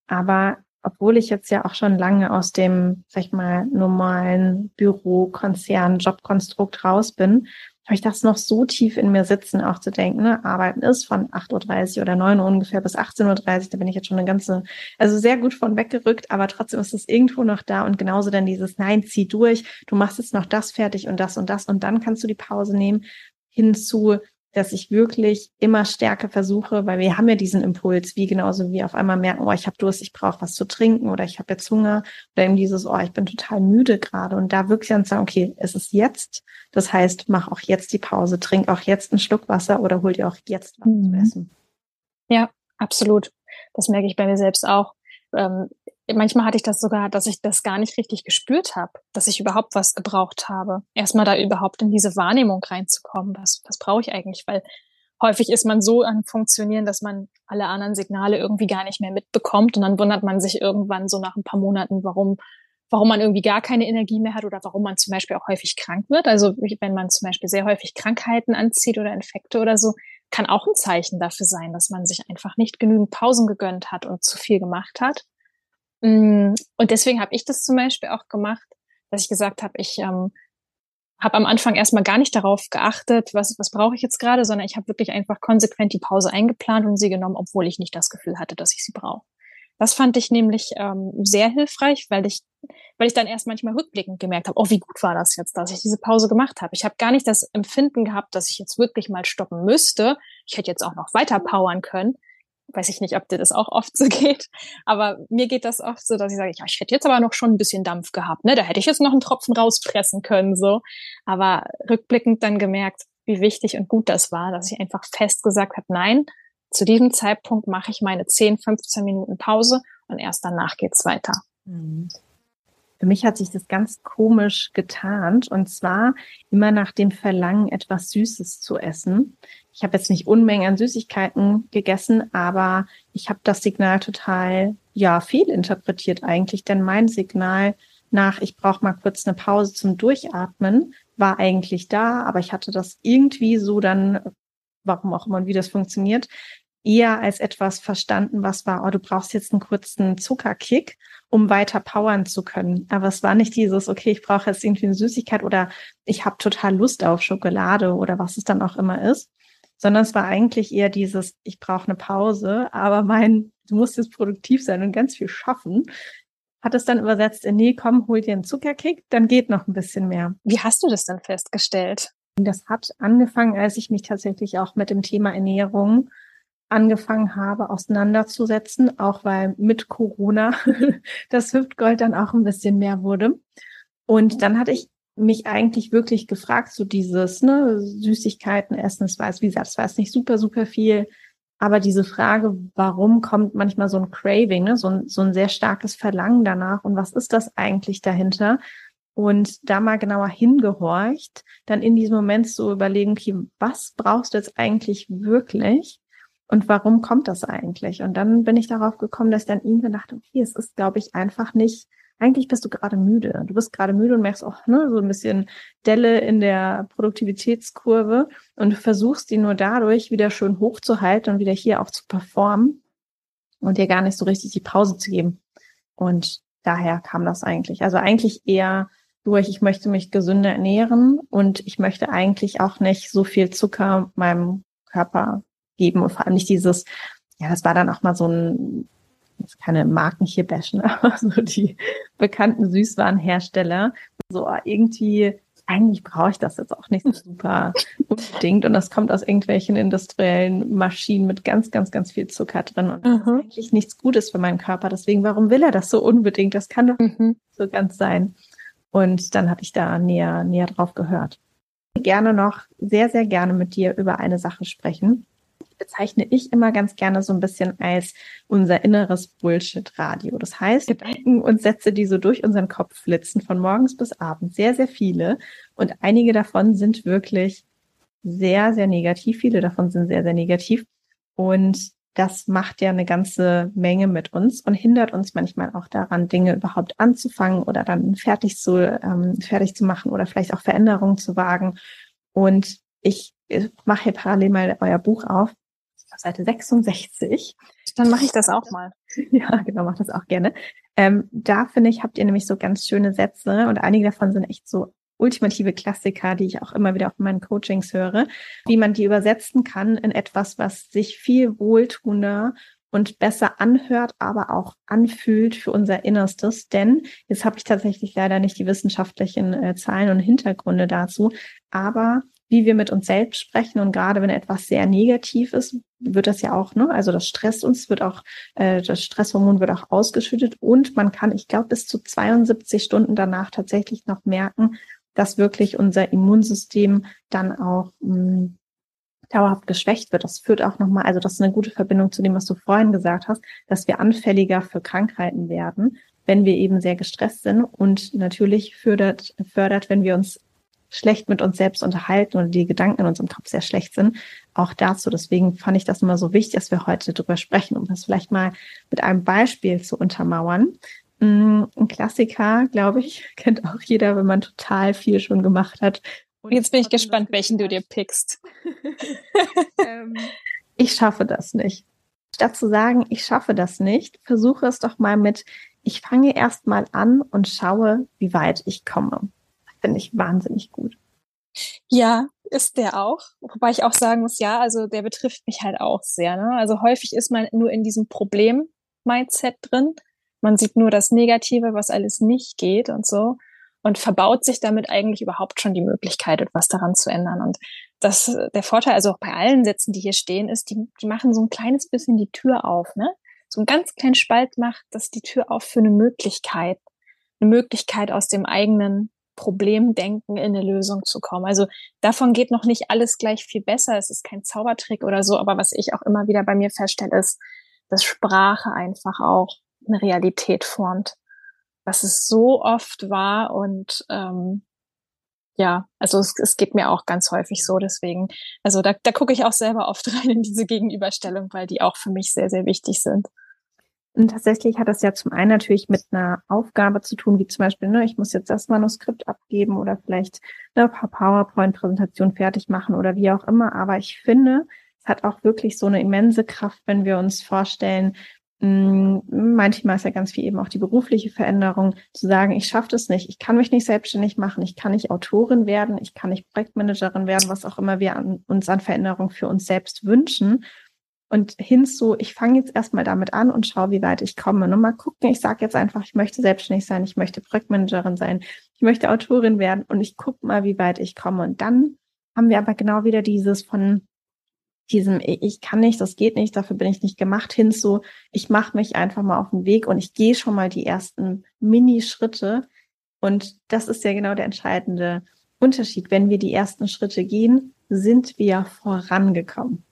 aber obwohl ich jetzt ja auch schon lange aus dem, sag ich mal, normalen Büro, Konzern, Jobkonstrukt raus bin, habe ich das noch so tief in mir sitzen, auch zu denken, ne, Arbeiten ist von 8.30 Uhr oder 9 Uhr ungefähr bis 18.30 Uhr, da bin ich jetzt schon eine ganze, also sehr gut von weggerückt, aber trotzdem ist es irgendwo noch da und genauso dann dieses Nein, zieh durch, du machst jetzt noch das fertig und das und das und dann kannst du die Pause nehmen, hinzu, dass ich wirklich immer stärker versuche, weil wir haben ja diesen Impuls, wie genauso wie auf einmal merken, oh, ich habe Durst, ich brauche was zu trinken oder ich habe jetzt Hunger oder eben dieses, oh, ich bin total müde gerade und da wirklich dann sagen, okay, es ist jetzt, das heißt, mach auch jetzt die Pause, trink auch jetzt einen Schluck Wasser oder hol dir auch jetzt was mhm. zu essen. Ja, absolut. Das merke ich bei mir selbst auch. Ähm, manchmal hatte ich das sogar, dass ich das gar nicht richtig gespürt habe, dass ich überhaupt was gebraucht habe. Erstmal da überhaupt in diese Wahrnehmung reinzukommen. Was, was brauche ich eigentlich? Weil häufig ist man so an Funktionieren, dass man alle anderen Signale irgendwie gar nicht mehr mitbekommt und dann wundert man sich irgendwann so nach ein paar Monaten, warum warum man irgendwie gar keine Energie mehr hat oder warum man zum Beispiel auch häufig krank wird. Also wenn man zum Beispiel sehr häufig Krankheiten anzieht oder Infekte oder so, kann auch ein Zeichen dafür sein, dass man sich einfach nicht genügend Pausen gegönnt hat und zu viel gemacht hat. Mm, und deswegen habe ich das zum Beispiel auch gemacht, dass ich gesagt habe, ich ähm, habe am Anfang erstmal gar nicht darauf geachtet, was, was brauche ich jetzt gerade, sondern ich habe wirklich einfach konsequent die Pause eingeplant und sie genommen, obwohl ich nicht das Gefühl hatte, dass ich sie brauche. Das fand ich nämlich ähm, sehr hilfreich, weil ich, weil ich dann erst manchmal rückblickend gemerkt habe, oh, wie gut war das jetzt, dass ich diese Pause gemacht habe. Ich habe gar nicht das Empfinden gehabt, dass ich jetzt wirklich mal stoppen müsste. Ich hätte jetzt auch noch weiter powern können, weiß ich nicht, ob dir das auch oft so geht, aber mir geht das oft so, dass ich sage, ja, ich hätte jetzt aber noch schon ein bisschen Dampf gehabt, ne? Da hätte ich jetzt noch einen Tropfen rauspressen können, so. Aber rückblickend dann gemerkt, wie wichtig und gut das war, dass ich einfach fest gesagt habe, nein, zu diesem Zeitpunkt mache ich meine 10, 15 Minuten Pause und erst danach geht's weiter. Mhm. Für mich hat sich das ganz komisch getarnt und zwar immer nach dem Verlangen, etwas Süßes zu essen. Ich habe jetzt nicht Unmengen an Süßigkeiten gegessen, aber ich habe das Signal total, ja, viel interpretiert eigentlich, denn mein Signal nach, ich brauche mal kurz eine Pause zum Durchatmen, war eigentlich da, aber ich hatte das irgendwie so dann, warum auch immer und wie das funktioniert, eher als etwas verstanden, was war, oh, du brauchst jetzt einen kurzen Zuckerkick, um weiter powern zu können. Aber es war nicht dieses, okay, ich brauche jetzt irgendwie eine Süßigkeit oder ich habe total Lust auf Schokolade oder was es dann auch immer ist, sondern es war eigentlich eher dieses, ich brauche eine Pause, aber mein, du musst jetzt produktiv sein und ganz viel schaffen. Hat es dann übersetzt in, nee, komm, hol dir einen Zuckerkick, dann geht noch ein bisschen mehr. Wie hast du das dann festgestellt? Das hat angefangen, als ich mich tatsächlich auch mit dem Thema Ernährung angefangen habe, auseinanderzusetzen, auch weil mit Corona das Hüftgold dann auch ein bisschen mehr wurde. Und dann hatte ich mich eigentlich wirklich gefragt, so dieses, ne, Süßigkeiten essen, es war, wie gesagt, es war jetzt nicht super, super viel, aber diese Frage, warum kommt manchmal so ein Craving, ne, so ein, so ein sehr starkes Verlangen danach und was ist das eigentlich dahinter? Und da mal genauer hingehorcht, dann in diesem Moment so überlegen, okay, was brauchst du jetzt eigentlich wirklich? Und warum kommt das eigentlich? Und dann bin ich darauf gekommen, dass ich dann irgendwann dachte, okay, es ist, glaube ich, einfach nicht eigentlich bist du gerade müde. Du bist gerade müde und merkst auch ne, so ein bisschen Delle in der Produktivitätskurve und versuchst die nur dadurch wieder schön hochzuhalten und wieder hier auch zu performen und dir gar nicht so richtig die Pause zu geben. Und daher kam das eigentlich. Also eigentlich eher durch, ich möchte mich gesünder ernähren und ich möchte eigentlich auch nicht so viel Zucker meinem Körper geben und vor allem nicht dieses, ja, das war dann auch mal so ein jetzt keine Marken hier bashen, aber so die bekannten Süßwarenhersteller. So irgendwie, eigentlich brauche ich das jetzt auch nicht so super unbedingt. Und das kommt aus irgendwelchen industriellen Maschinen mit ganz, ganz, ganz viel Zucker drin. Und das ist mhm. eigentlich nichts Gutes für meinen Körper. Deswegen, warum will er das so unbedingt? Das kann doch mhm. so ganz sein. Und dann habe ich da näher, näher drauf gehört. Gerne noch sehr, sehr gerne mit dir über eine Sache sprechen bezeichne ich immer ganz gerne so ein bisschen als unser inneres Bullshit-Radio. Das heißt, Gedanken und Sätze, die so durch unseren Kopf flitzen, von morgens bis abends, sehr, sehr viele. Und einige davon sind wirklich sehr, sehr negativ. Viele davon sind sehr, sehr negativ. Und das macht ja eine ganze Menge mit uns und hindert uns manchmal auch daran, Dinge überhaupt anzufangen oder dann fertig zu, ähm, fertig zu machen oder vielleicht auch Veränderungen zu wagen. Und ich, ich mache hier parallel mal euer Buch auf Seite 66. Dann mache ich das auch mal. ja, genau, mach das auch gerne. Ähm, da finde ich, habt ihr nämlich so ganz schöne Sätze und einige davon sind echt so ultimative Klassiker, die ich auch immer wieder auf meinen Coachings höre, wie man die übersetzen kann in etwas, was sich viel wohltuender und besser anhört, aber auch anfühlt für unser Innerstes. Denn jetzt habe ich tatsächlich leider nicht die wissenschaftlichen äh, Zahlen und Hintergründe dazu, aber wie wir mit uns selbst sprechen. Und gerade wenn etwas sehr negativ ist, wird das ja auch, ne? Also das stresst uns, wird auch, äh, das Stresshormon wird auch ausgeschüttet und man kann, ich glaube, bis zu 72 Stunden danach tatsächlich noch merken, dass wirklich unser Immunsystem dann auch mh, hm, dauerhaft geschwächt wird. Das führt auch nochmal, also das ist eine gute Verbindung zu dem, was du vorhin gesagt hast, dass wir anfälliger für Krankheiten werden, wenn wir eben sehr gestresst sind und natürlich fördert, fördert, wenn wir uns schlecht mit uns selbst unterhalten oder die Gedanken in unserem Kopf sehr schlecht sind, auch dazu. Deswegen fand ich das immer so wichtig, dass wir heute darüber sprechen, um das vielleicht mal mit einem Beispiel zu untermauern. Mm, ein Klassiker, glaube ich, kennt auch jeder, wenn man total viel schon gemacht hat. Und jetzt bin ich gespannt, welchen du dir pickst. ähm, ich schaffe das nicht. Statt zu sagen, ich schaffe das nicht, versuche es doch mal mit, ich fange erst mal an und schaue, wie weit ich komme finde ich wahnsinnig gut. Ja, ist der auch. Wobei ich auch sagen muss, ja, also der betrifft mich halt auch sehr. Ne? Also häufig ist man nur in diesem Problem-Mindset drin. Man sieht nur das Negative, was alles nicht geht und so und verbaut sich damit eigentlich überhaupt schon die Möglichkeit, etwas daran zu ändern. Und das, der Vorteil, also auch bei allen Sätzen, die hier stehen, ist, die, die machen so ein kleines bisschen die Tür auf, ne? So ein ganz kleinen Spalt macht das die Tür auf für eine Möglichkeit. Eine Möglichkeit aus dem eigenen Problemdenken in eine Lösung zu kommen. Also davon geht noch nicht alles gleich viel besser. Es ist kein Zaubertrick oder so, aber was ich auch immer wieder bei mir feststelle, ist, dass Sprache einfach auch eine Realität formt. Was es so oft war und ähm, ja, also es, es geht mir auch ganz häufig so. Deswegen, also da, da gucke ich auch selber oft rein in diese Gegenüberstellung, weil die auch für mich sehr, sehr wichtig sind. Und tatsächlich hat das ja zum einen natürlich mit einer Aufgabe zu tun, wie zum Beispiel, ne, ich muss jetzt das Manuskript abgeben oder vielleicht eine PowerPoint-Präsentation fertig machen oder wie auch immer. Aber ich finde, es hat auch wirklich so eine immense Kraft, wenn wir uns vorstellen, hm, manchmal ist ja ganz viel eben auch die berufliche Veränderung, zu sagen, ich schaffe das nicht, ich kann mich nicht selbstständig machen, ich kann nicht Autorin werden, ich kann nicht Projektmanagerin werden, was auch immer wir an, uns an Veränderung für uns selbst wünschen und hinzu, ich fange jetzt erstmal damit an und schaue, wie weit ich komme. Und mal gucken, ich sage jetzt einfach, ich möchte selbstständig sein, ich möchte Projektmanagerin sein, ich möchte Autorin werden und ich gucke mal, wie weit ich komme. Und dann haben wir aber genau wieder dieses von, diesem ich kann nicht, das geht nicht, dafür bin ich nicht gemacht, hin zu ich mache mich einfach mal auf den Weg und ich gehe schon mal die ersten Mini-Schritte. Und das ist ja genau der entscheidende Unterschied. Wenn wir die ersten Schritte gehen, sind wir vorangekommen.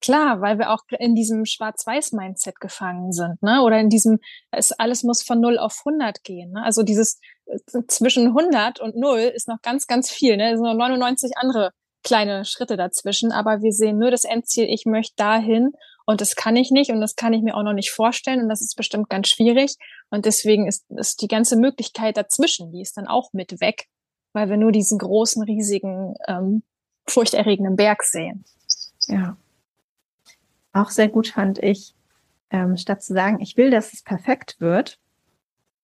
Klar, weil wir auch in diesem Schwarz-Weiß-Mindset gefangen sind, ne? Oder in diesem, es alles muss von 0 auf 100 gehen. Ne? Also dieses äh, zwischen 100 und 0 ist noch ganz, ganz viel. Ne? Es sind noch 99 andere kleine Schritte dazwischen, aber wir sehen nur das Endziel, ich möchte dahin und das kann ich nicht und das kann ich mir auch noch nicht vorstellen und das ist bestimmt ganz schwierig und deswegen ist, ist die ganze Möglichkeit dazwischen, die ist dann auch mit weg, weil wir nur diesen großen, riesigen, ähm, furchterregenden Berg sehen. Ja. Auch sehr gut fand ich, ähm, statt zu sagen, ich will, dass es perfekt wird,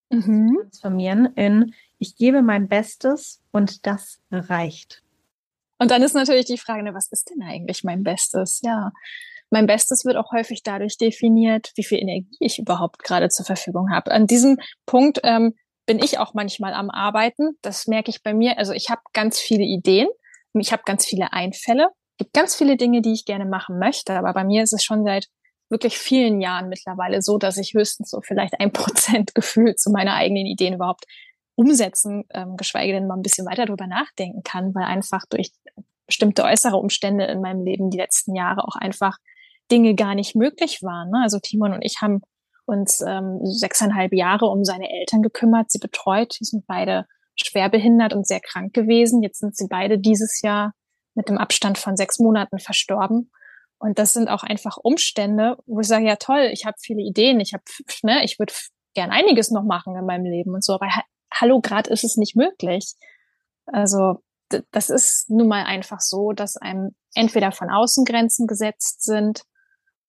mhm. transformieren in, ich gebe mein Bestes und das reicht. Und dann ist natürlich die Frage, ne, was ist denn eigentlich mein Bestes? Ja, mein Bestes wird auch häufig dadurch definiert, wie viel Energie ich überhaupt gerade zur Verfügung habe. An diesem Punkt ähm, bin ich auch manchmal am Arbeiten. Das merke ich bei mir. Also ich habe ganz viele Ideen, ich habe ganz viele Einfälle, gibt ganz viele Dinge, die ich gerne machen möchte. Aber bei mir ist es schon seit wirklich vielen Jahren mittlerweile so, dass ich höchstens so vielleicht ein Prozent gefühlt zu meiner eigenen Ideen überhaupt umsetzen, ähm, geschweige denn mal ein bisschen weiter drüber nachdenken kann, weil einfach durch bestimmte äußere Umstände in meinem Leben die letzten Jahre auch einfach Dinge gar nicht möglich waren. Ne? Also Timon und ich haben uns ähm, sechseinhalb Jahre um seine Eltern gekümmert, sie betreut. Die sind beide schwer behindert und sehr krank gewesen. Jetzt sind sie beide dieses Jahr mit dem Abstand von sechs Monaten verstorben. Und das sind auch einfach Umstände, wo ich sage, ja toll, ich habe viele Ideen, ich habe, ne, ich würde gern einiges noch machen in meinem Leben und so, aber hallo, gerade ist es nicht möglich. Also das ist nun mal einfach so, dass einem entweder von außen Grenzen gesetzt sind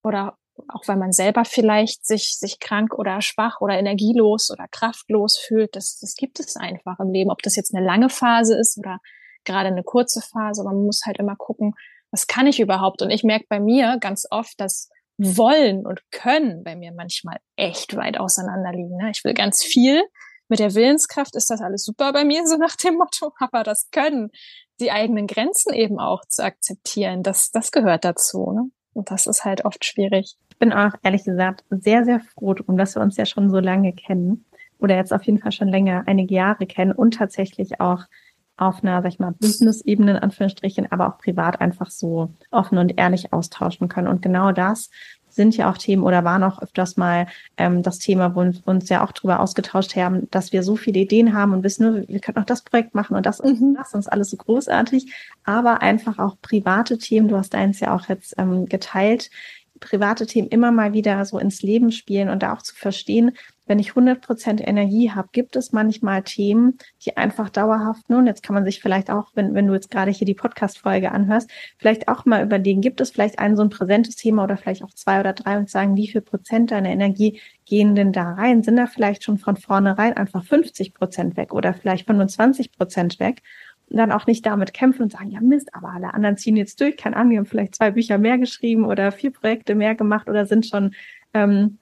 oder auch weil man selber vielleicht sich, sich krank oder schwach oder energielos oder kraftlos fühlt. Das, das gibt es einfach im Leben. Ob das jetzt eine lange Phase ist oder gerade eine kurze Phase. Man muss halt immer gucken, was kann ich überhaupt? Und ich merke bei mir ganz oft, dass wollen und können bei mir manchmal echt weit auseinander liegen. Ne? Ich will ganz viel, mit der Willenskraft ist das alles super bei mir, so nach dem Motto, aber das Können, die eigenen Grenzen eben auch zu akzeptieren, das, das gehört dazu. Ne? Und das ist halt oft schwierig. Ich bin auch ehrlich gesagt sehr, sehr froh drum, dass wir uns ja schon so lange kennen oder jetzt auf jeden Fall schon länger, einige Jahre kennen und tatsächlich auch auf einer, sag ich mal, Business-Ebene in Anführungsstrichen, aber auch privat einfach so offen und ehrlich austauschen können. Und genau das sind ja auch Themen oder waren auch öfters mal ähm, das Thema, wo wir uns ja auch drüber ausgetauscht haben, dass wir so viele Ideen haben und wissen, nur, wir können auch das Projekt machen und das und mhm. das, und ist alles so großartig, aber einfach auch private Themen, du hast deins ja auch jetzt ähm, geteilt, private Themen immer mal wieder so ins Leben spielen und da auch zu verstehen, wenn ich 100% Energie habe, gibt es manchmal Themen, die einfach dauerhaft, nun, jetzt kann man sich vielleicht auch, wenn, wenn du jetzt gerade hier die Podcast-Folge anhörst, vielleicht auch mal überlegen, gibt es vielleicht ein so ein präsentes Thema oder vielleicht auch zwei oder drei und sagen, wie viel Prozent deiner Energie gehen denn da rein? Sind da vielleicht schon von vornherein einfach 50 Prozent weg oder vielleicht 25 Prozent weg? Und dann auch nicht damit kämpfen und sagen, ja Mist, aber alle anderen ziehen jetzt durch, keine Ahnung, die haben vielleicht zwei Bücher mehr geschrieben oder vier Projekte mehr gemacht oder sind schon ähm,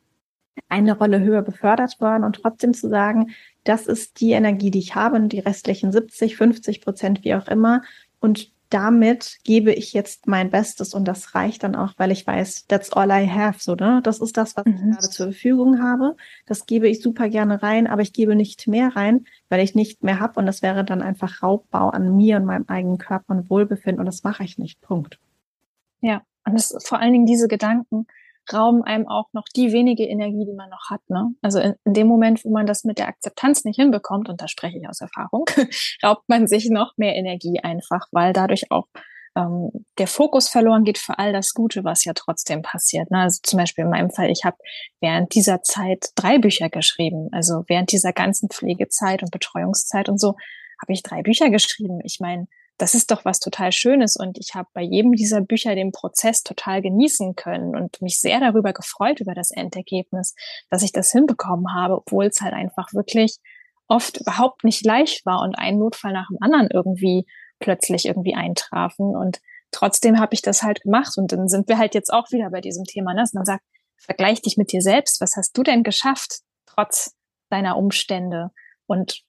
eine Rolle höher befördert worden und trotzdem zu sagen, das ist die Energie, die ich habe und die restlichen 70, 50 Prozent, wie auch immer. Und damit gebe ich jetzt mein Bestes und das reicht dann auch, weil ich weiß, that's all I have, so, ne? Das ist das, was mhm. ich gerade zur Verfügung habe. Das gebe ich super gerne rein, aber ich gebe nicht mehr rein, weil ich nicht mehr habe und das wäre dann einfach Raubbau an mir und meinem eigenen Körper und Wohlbefinden und das mache ich nicht. Punkt. Ja, und das vor allen Dingen diese Gedanken, rauben einem auch noch die wenige Energie, die man noch hat. Ne? Also in, in, dem Moment, wo man das mit der Akzeptanz nicht hinbekommt, und da spreche ich aus Erfahrung, raubt man sich noch mehr Energie einfach, weil dadurch auch ähm, der Fokus verloren geht für all das Gute, was ja trotzdem passiert. Ne? Also zum Beispiel in meinem Fall, ich habe während dieser Zeit drei Bücher geschrieben. Also während dieser ganzen Pflegezeit und Betreuungszeit und so habe ich drei Bücher geschrieben. Ich meine, das ist doch was total Schönes und ich habe bei jedem dieser Bücher den Prozess total genießen können und mich sehr darüber gefreut über das Endergebnis, dass ich das hinbekommen habe, obwohl es halt einfach wirklich oft überhaupt nicht leicht war und ein Notfall nach dem anderen irgendwie plötzlich irgendwie eintrafen. Und trotzdem habe ich das halt gemacht und dann sind wir halt jetzt auch wieder bei diesem Thema, ne? dass man sagt, vergleich dich mit dir selbst, was hast du denn geschafft trotz deiner Umstände? Und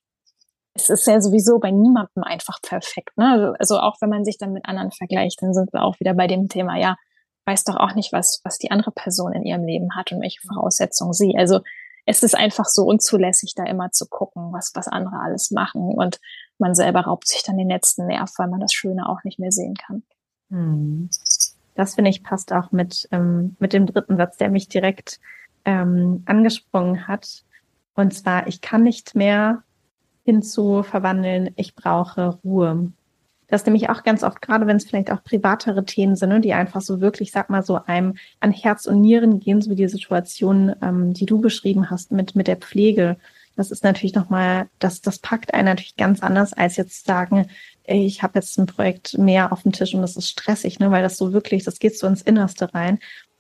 es ist ja sowieso bei niemandem einfach perfekt. Ne? Also, also auch wenn man sich dann mit anderen vergleicht, dann sind wir auch wieder bei dem Thema, ja, weiß doch auch nicht, was, was die andere Person in ihrem Leben hat und welche Voraussetzungen sie. Also es ist einfach so unzulässig, da immer zu gucken, was, was andere alles machen. Und man selber raubt sich dann den letzten Nerv, weil man das Schöne auch nicht mehr sehen kann. Hm. Das finde ich passt auch mit, ähm, mit dem dritten Satz, der mich direkt ähm, angesprungen hat. Und zwar, ich kann nicht mehr hinzu verwandeln, ich brauche Ruhe. Das nämlich auch ganz oft, gerade wenn es vielleicht auch privatere Themen sind, ne, die einfach so wirklich, sag mal so, einem an Herz und Nieren gehen, so wie die Situation, ähm, die du beschrieben hast mit, mit der Pflege. Das ist natürlich nochmal, das, das packt einen natürlich ganz anders, als jetzt sagen, ey, ich habe jetzt ein Projekt mehr auf dem Tisch und das ist stressig, ne, weil das so wirklich, das geht so ins Innerste rein.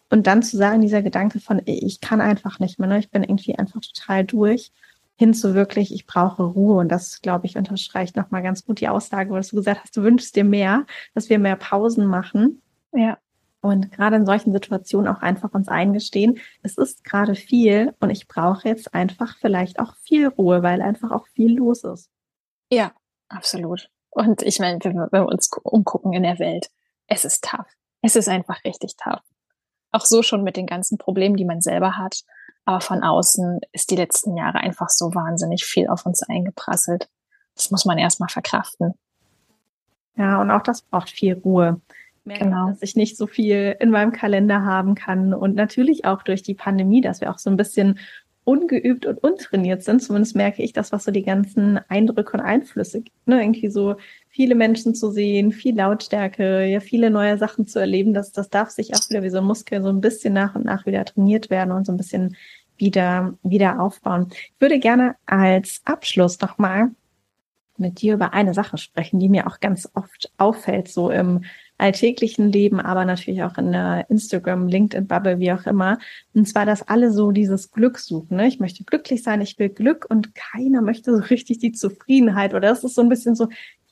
Und dann zu sagen, dieser Gedanke von, ich kann einfach nicht mehr, ne, ich bin irgendwie einfach total durch hin zu wirklich, ich brauche Ruhe. Und das, glaube ich, unterstreicht nochmal ganz gut die Aussage, was du gesagt hast, du wünschst dir mehr, dass wir mehr Pausen machen. Ja. Und gerade in solchen Situationen auch einfach uns eingestehen, es ist gerade viel und ich brauche jetzt einfach vielleicht auch viel Ruhe, weil einfach auch viel los ist. Ja, absolut. Und ich meine, wenn wir, wenn wir uns umgucken in der Welt, es ist tough. Es ist einfach richtig tough. Auch so schon mit den ganzen Problemen, die man selber hat. Aber von außen ist die letzten Jahre einfach so wahnsinnig viel auf uns eingeprasselt. Das muss man erstmal verkraften. Ja, und auch das braucht viel Ruhe. Merke, genau. dass ich nicht so viel in meinem Kalender haben kann. Und natürlich auch durch die Pandemie, dass wir auch so ein bisschen ungeübt und untrainiert sind. Zumindest merke ich das, was so die ganzen Eindrücke und Einflüsse gibt. Ne? Irgendwie so viele Menschen zu sehen, viel Lautstärke, ja, viele neue Sachen zu erleben. Das, das darf sich auch wieder wie so ein Muskel so ein bisschen nach und nach wieder trainiert werden und so ein bisschen wieder, wieder aufbauen. Ich würde gerne als Abschluss nochmal mit dir über eine Sache sprechen, die mir auch ganz oft auffällt, so im alltäglichen Leben, aber natürlich auch in der Instagram, LinkedIn-Bubble, wie auch immer. Und zwar, dass alle so dieses Glück suchen. Ne? Ich möchte glücklich sein, ich will Glück und keiner möchte so richtig die Zufriedenheit. Oder das ist so ein bisschen so,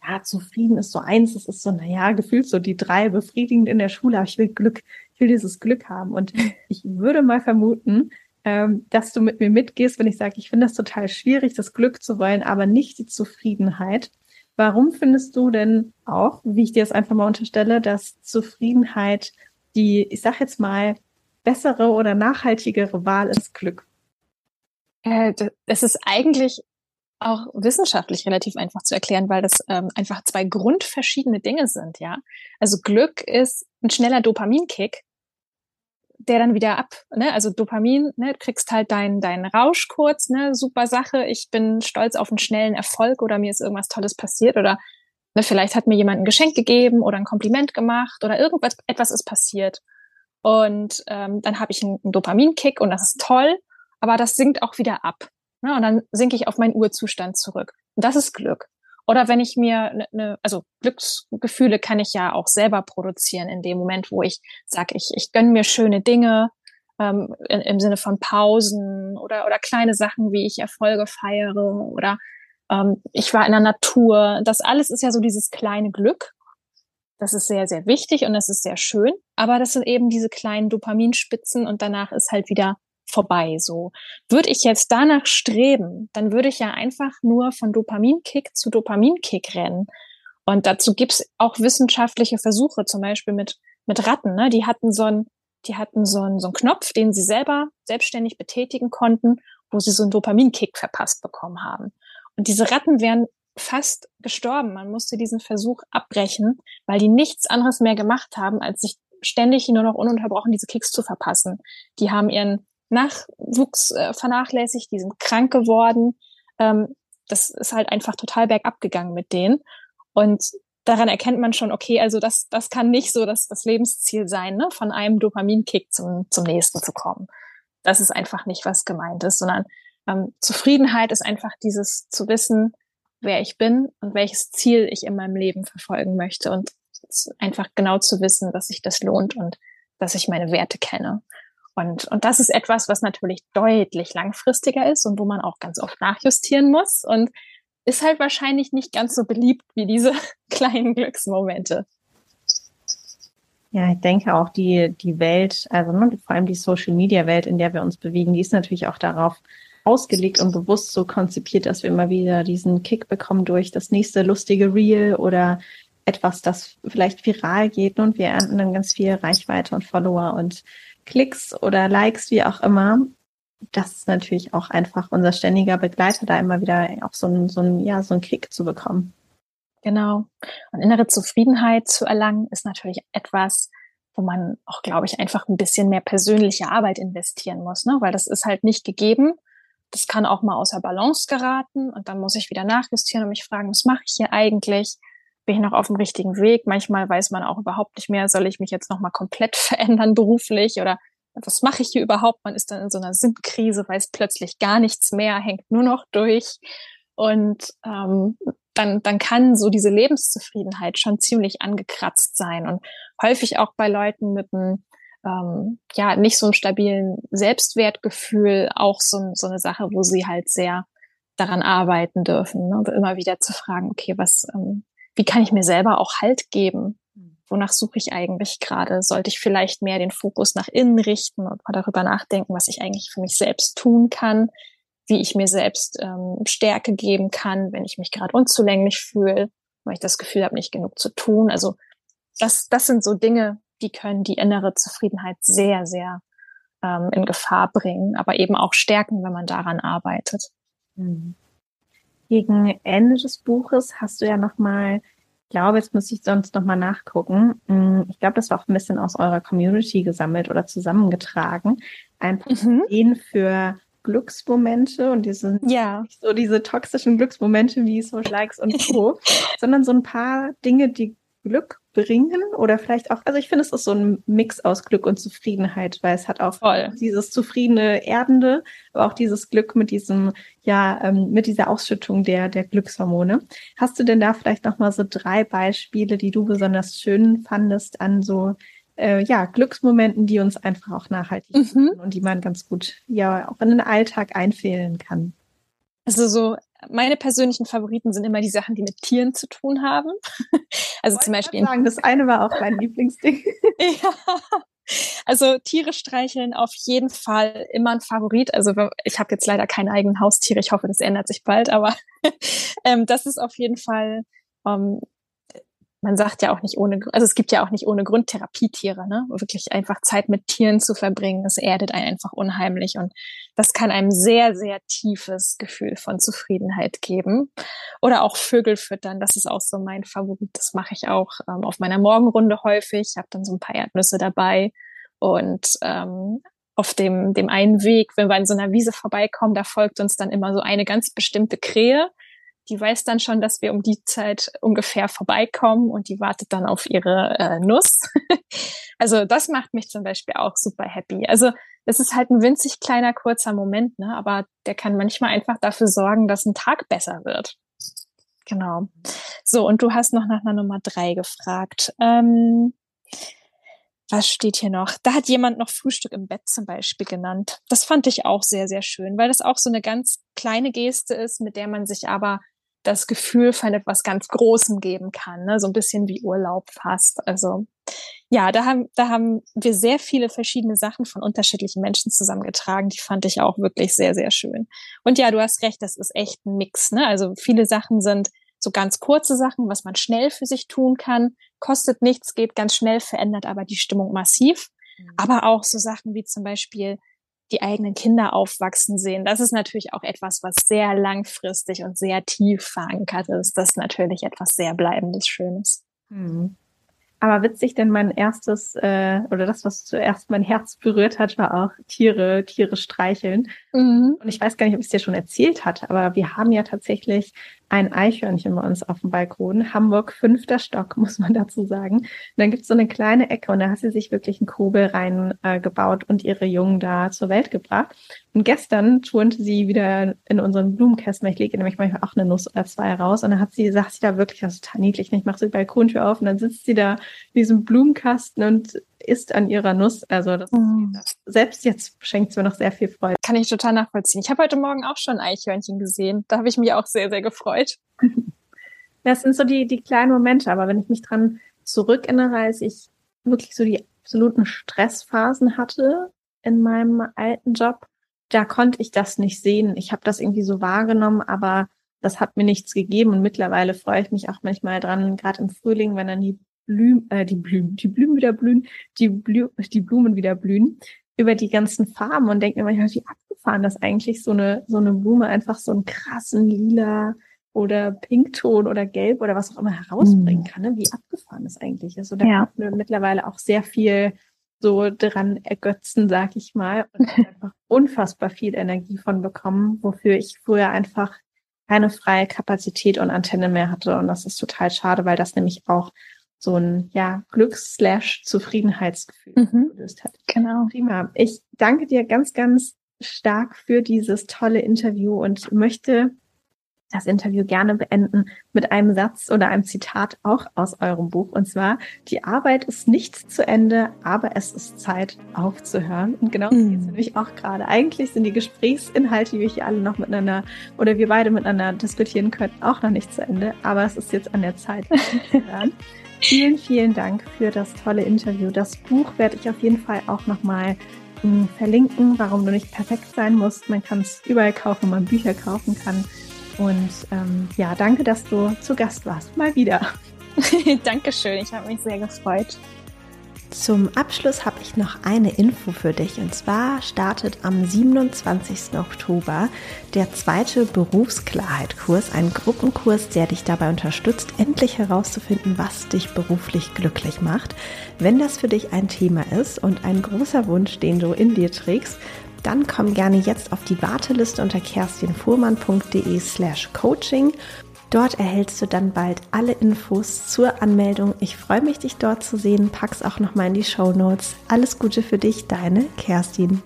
ja, zufrieden ist so eins, es ist so, naja, gefühlt so die drei befriedigend in der Schule, aber ich will Glück, ich will dieses Glück haben. Und ich würde mal vermuten, ähm, dass du mit mir mitgehst, wenn ich sage, ich finde das total schwierig, das Glück zu wollen, aber nicht die Zufriedenheit. Warum findest du denn auch, wie ich dir das einfach mal unterstelle, dass Zufriedenheit die, ich sag jetzt mal, bessere oder nachhaltigere Wahl ist Glück? Äh, das ist eigentlich auch wissenschaftlich relativ einfach zu erklären, weil das ähm, einfach zwei grundverschiedene Dinge sind, ja. Also Glück ist ein schneller Dopaminkick, der dann wieder ab, ne? Also Dopamin, ne, du kriegst halt deinen deinen Rausch kurz, ne, super Sache, ich bin stolz auf einen schnellen Erfolg oder mir ist irgendwas Tolles passiert oder ne, vielleicht hat mir jemand ein Geschenk gegeben oder ein Kompliment gemacht oder irgendwas etwas ist passiert. Und ähm, dann habe ich einen, einen Dopaminkick und das ist toll, aber das sinkt auch wieder ab. Ne? Und dann sinke ich auf meinen Urzustand zurück. Und das ist Glück. Oder wenn ich mir eine, ne, also Glücksgefühle kann ich ja auch selber produzieren in dem Moment, wo ich sage, ich, ich gönne mir schöne Dinge ähm, in, im Sinne von Pausen oder, oder kleine Sachen, wie ich Erfolge feiere oder ähm, ich war in der Natur. Das alles ist ja so dieses kleine Glück. Das ist sehr, sehr wichtig und das ist sehr schön. Aber das sind eben diese kleinen Dopaminspitzen und danach ist halt wieder vorbei. So würde ich jetzt danach streben, dann würde ich ja einfach nur von Dopaminkick zu Dopaminkick rennen. Und dazu gibt's auch wissenschaftliche Versuche, zum Beispiel mit mit Ratten. Ne? Die hatten so ein, die hatten so einen so einen Knopf, den sie selber selbstständig betätigen konnten, wo sie so einen Dopaminkick verpasst bekommen haben. Und diese Ratten wären fast gestorben. Man musste diesen Versuch abbrechen, weil die nichts anderes mehr gemacht haben, als sich ständig nur noch ununterbrochen diese Kicks zu verpassen. Die haben ihren Nachwuchs äh, vernachlässigt, die sind krank geworden. Ähm, das ist halt einfach total bergab gegangen mit denen. Und daran erkennt man schon, okay, also das, das kann nicht so das, das Lebensziel sein, ne? von einem Dopaminkick zum, zum nächsten zu kommen. Das ist einfach nicht, was gemeint ist, sondern ähm, Zufriedenheit ist einfach dieses zu wissen, wer ich bin und welches Ziel ich in meinem Leben verfolgen möchte und einfach genau zu wissen, dass sich das lohnt und dass ich meine Werte kenne. Und, und das ist etwas, was natürlich deutlich langfristiger ist und wo man auch ganz oft nachjustieren muss und ist halt wahrscheinlich nicht ganz so beliebt wie diese kleinen Glücksmomente. Ja, ich denke auch die, die Welt, also ne, vor allem die Social Media Welt, in der wir uns bewegen, die ist natürlich auch darauf ausgelegt und bewusst so konzipiert, dass wir immer wieder diesen Kick bekommen durch das nächste lustige Reel oder etwas, das vielleicht viral geht und wir ernten dann ganz viel Reichweite und Follower und Klicks oder Likes, wie auch immer. Das ist natürlich auch einfach unser ständiger Begleiter, da immer wieder auch so ein, so ein, ja, so ein Kick zu bekommen. Genau. Und innere Zufriedenheit zu erlangen, ist natürlich etwas, wo man auch, glaube ich, einfach ein bisschen mehr persönliche Arbeit investieren muss, ne? weil das ist halt nicht gegeben. Das kann auch mal außer Balance geraten und dann muss ich wieder nachjustieren und mich fragen, was mache ich hier eigentlich? Bin ich noch auf dem richtigen Weg? Manchmal weiß man auch überhaupt nicht mehr, soll ich mich jetzt nochmal komplett verändern beruflich oder was mache ich hier überhaupt? Man ist dann in so einer Sinnkrise, weiß plötzlich gar nichts mehr, hängt nur noch durch. Und ähm, dann, dann kann so diese Lebenszufriedenheit schon ziemlich angekratzt sein und häufig auch bei Leuten mit einem ähm, ja nicht so einem stabilen Selbstwertgefühl auch so, so eine Sache, wo sie halt sehr daran arbeiten dürfen, ne? immer wieder zu fragen, okay, was, ähm, wie kann ich mir selber auch Halt geben? Wonach suche ich eigentlich gerade? Sollte ich vielleicht mehr den Fokus nach innen richten und mal darüber nachdenken, was ich eigentlich für mich selbst tun kann? wie ich mir selbst ähm, Stärke geben kann, wenn ich mich gerade unzulänglich fühle, weil ich das Gefühl habe, nicht genug zu tun. Also das, das sind so Dinge, die können die innere Zufriedenheit sehr, sehr ähm, in Gefahr bringen, aber eben auch stärken, wenn man daran arbeitet. Mhm. Gegen Ende des Buches hast du ja noch mal, ich glaube, jetzt muss ich sonst noch mal nachgucken. Mhm, ich glaube, das war auch ein bisschen aus eurer Community gesammelt oder zusammengetragen. Ein paar mhm. Ideen für Glücksmomente und diese ja. nicht so diese toxischen Glücksmomente wie Social Likes und Co, sondern so ein paar Dinge, die Glück bringen oder vielleicht auch, also ich finde, es ist so ein Mix aus Glück und Zufriedenheit, weil es hat auch Voll. dieses zufriedene Erdende, aber auch dieses Glück mit diesem, ja, ähm, mit dieser Ausschüttung der, der Glückshormone. Hast du denn da vielleicht noch mal so drei Beispiele, die du besonders schön fandest an so äh, ja, Glücksmomenten, die uns einfach auch nachhaltig mhm. und die man ganz gut ja auch in den Alltag einfehlen kann. Also so meine persönlichen Favoriten sind immer die Sachen, die mit Tieren zu tun haben. Also zum Beispiel. Ich sagen, das eine war auch mein Lieblingsding. ja. Also Tiere streicheln auf jeden Fall immer ein Favorit. Also ich habe jetzt leider keine eigenen Haustiere. Ich hoffe, das ändert sich bald. Aber ähm, das ist auf jeden Fall ähm, man sagt ja auch nicht ohne, also es gibt ja auch nicht ohne Grund Therapietiere, ne? Wirklich einfach Zeit mit Tieren zu verbringen, das erdet einen einfach unheimlich und das kann einem sehr, sehr tiefes Gefühl von Zufriedenheit geben. Oder auch Vögel füttern, das ist auch so mein Favorit. Das mache ich auch ähm, auf meiner Morgenrunde häufig. Ich habe dann so ein paar Erdnüsse dabei und ähm, auf dem, dem einen Weg, wenn wir an so einer Wiese vorbeikommen, da folgt uns dann immer so eine ganz bestimmte Krähe die weiß dann schon, dass wir um die Zeit ungefähr vorbeikommen und die wartet dann auf ihre äh, Nuss. also das macht mich zum Beispiel auch super happy. Also es ist halt ein winzig kleiner, kurzer Moment, ne? aber der kann manchmal einfach dafür sorgen, dass ein Tag besser wird. Genau. So, und du hast noch nach einer Nummer drei gefragt. Ähm, was steht hier noch? Da hat jemand noch Frühstück im Bett zum Beispiel genannt. Das fand ich auch sehr, sehr schön, weil das auch so eine ganz kleine Geste ist, mit der man sich aber das Gefühl von etwas ganz Großem geben kann, ne? so ein bisschen wie Urlaub fast. Also ja, da haben, da haben wir sehr viele verschiedene Sachen von unterschiedlichen Menschen zusammengetragen. Die fand ich auch wirklich sehr, sehr schön. Und ja, du hast recht, das ist echt ein Mix. Ne? Also viele Sachen sind so ganz kurze Sachen, was man schnell für sich tun kann, kostet nichts, geht ganz schnell, verändert aber die Stimmung massiv. Mhm. Aber auch so Sachen wie zum Beispiel die eigenen Kinder aufwachsen sehen. Das ist natürlich auch etwas, was sehr langfristig und sehr tief verankert ist. Das ist natürlich etwas sehr Bleibendes, Schönes. Mhm. Aber witzig, denn mein erstes äh, oder das, was zuerst mein Herz berührt hat, war auch Tiere, Tiere streicheln. Mhm. Und ich weiß gar nicht, ob ich es dir schon erzählt hatte, aber wir haben ja tatsächlich ein Eichhörnchen bei uns auf dem Balkon. Hamburg, fünfter Stock, muss man dazu sagen. Und dann gibt's so eine kleine Ecke und da hat sie sich wirklich einen Kobel reingebaut äh, und ihre Jungen da zur Welt gebracht. Und gestern turnte sie wieder in unseren Blumenkästen, ich lege nämlich manchmal auch eine Nuss oder zwei raus und dann hat sie, sagt sie da wirklich, das ist total niedlich, ich mache so die Balkontür auf und dann sitzt sie da in diesem Blumenkasten und isst an ihrer Nuss. Also das, mhm. selbst jetzt schenkt es mir noch sehr viel Freude. Kann ich total nachvollziehen. Ich habe heute Morgen auch schon Eichhörnchen gesehen. Da habe ich mich auch sehr, sehr gefreut. Das sind so die, die kleinen Momente, aber wenn ich mich dran zurückerinnere, als ich wirklich so die absoluten Stressphasen hatte in meinem alten Job, da konnte ich das nicht sehen. Ich habe das irgendwie so wahrgenommen, aber das hat mir nichts gegeben und mittlerweile freue ich mich auch manchmal dran, gerade im Frühling, wenn dann die Blümen, äh, die Blümen, die Blümen wieder blühen, die, Blü die Blumen wieder blühen, über die ganzen Farben und denke mir manchmal, wie abgefahren das eigentlich so eine, so eine Blume einfach so einen krassen lila oder Pinkton oder Gelb oder was auch immer herausbringen mhm. kann, ne? wie abgefahren das eigentlich ist. Und da ja. kann man mittlerweile auch sehr viel so dran ergötzen, sag ich mal, und einfach unfassbar viel Energie von bekommen, wofür ich früher einfach keine freie Kapazität und Antenne mehr hatte. Und das ist total schade, weil das nämlich auch so ein ja, Glücks-Zufriedenheitsgefühl mhm. gelöst hat. Genau. Prima. Ich danke dir ganz, ganz stark für dieses tolle Interview und möchte das Interview gerne beenden mit einem Satz oder einem Zitat auch aus eurem Buch. Und zwar, die Arbeit ist nicht zu Ende, aber es ist Zeit aufzuhören. Und genau mhm. es nämlich auch gerade. Eigentlich sind die Gesprächsinhalte, die wir hier alle noch miteinander oder wir beide miteinander diskutieren können, auch noch nicht zu Ende. Aber es ist jetzt an der Zeit, aufzuhören. Vielen, vielen Dank für das tolle Interview. Das Buch werde ich auf jeden Fall auch nochmal hm, verlinken, warum du nicht perfekt sein musst. Man kann es überall kaufen, wo man Bücher kaufen kann. Und ähm, ja, danke, dass du zu Gast warst. Mal wieder. Dankeschön, ich habe mich sehr gefreut. Zum Abschluss habe ich noch eine Info für dich. Und zwar startet am 27. Oktober der zweite Berufsklarheit-Kurs, ein Gruppenkurs, der dich dabei unterstützt, endlich herauszufinden, was dich beruflich glücklich macht. Wenn das für dich ein Thema ist und ein großer Wunsch, den du in dir trägst, dann komm gerne jetzt auf die Warteliste unter kerstinfuhrmann.de slash coaching Dort erhältst du dann bald alle Infos zur Anmeldung. Ich freue mich, dich dort zu sehen. Pack's auch nochmal in die Show Notes. Alles Gute für dich, deine Kerstin.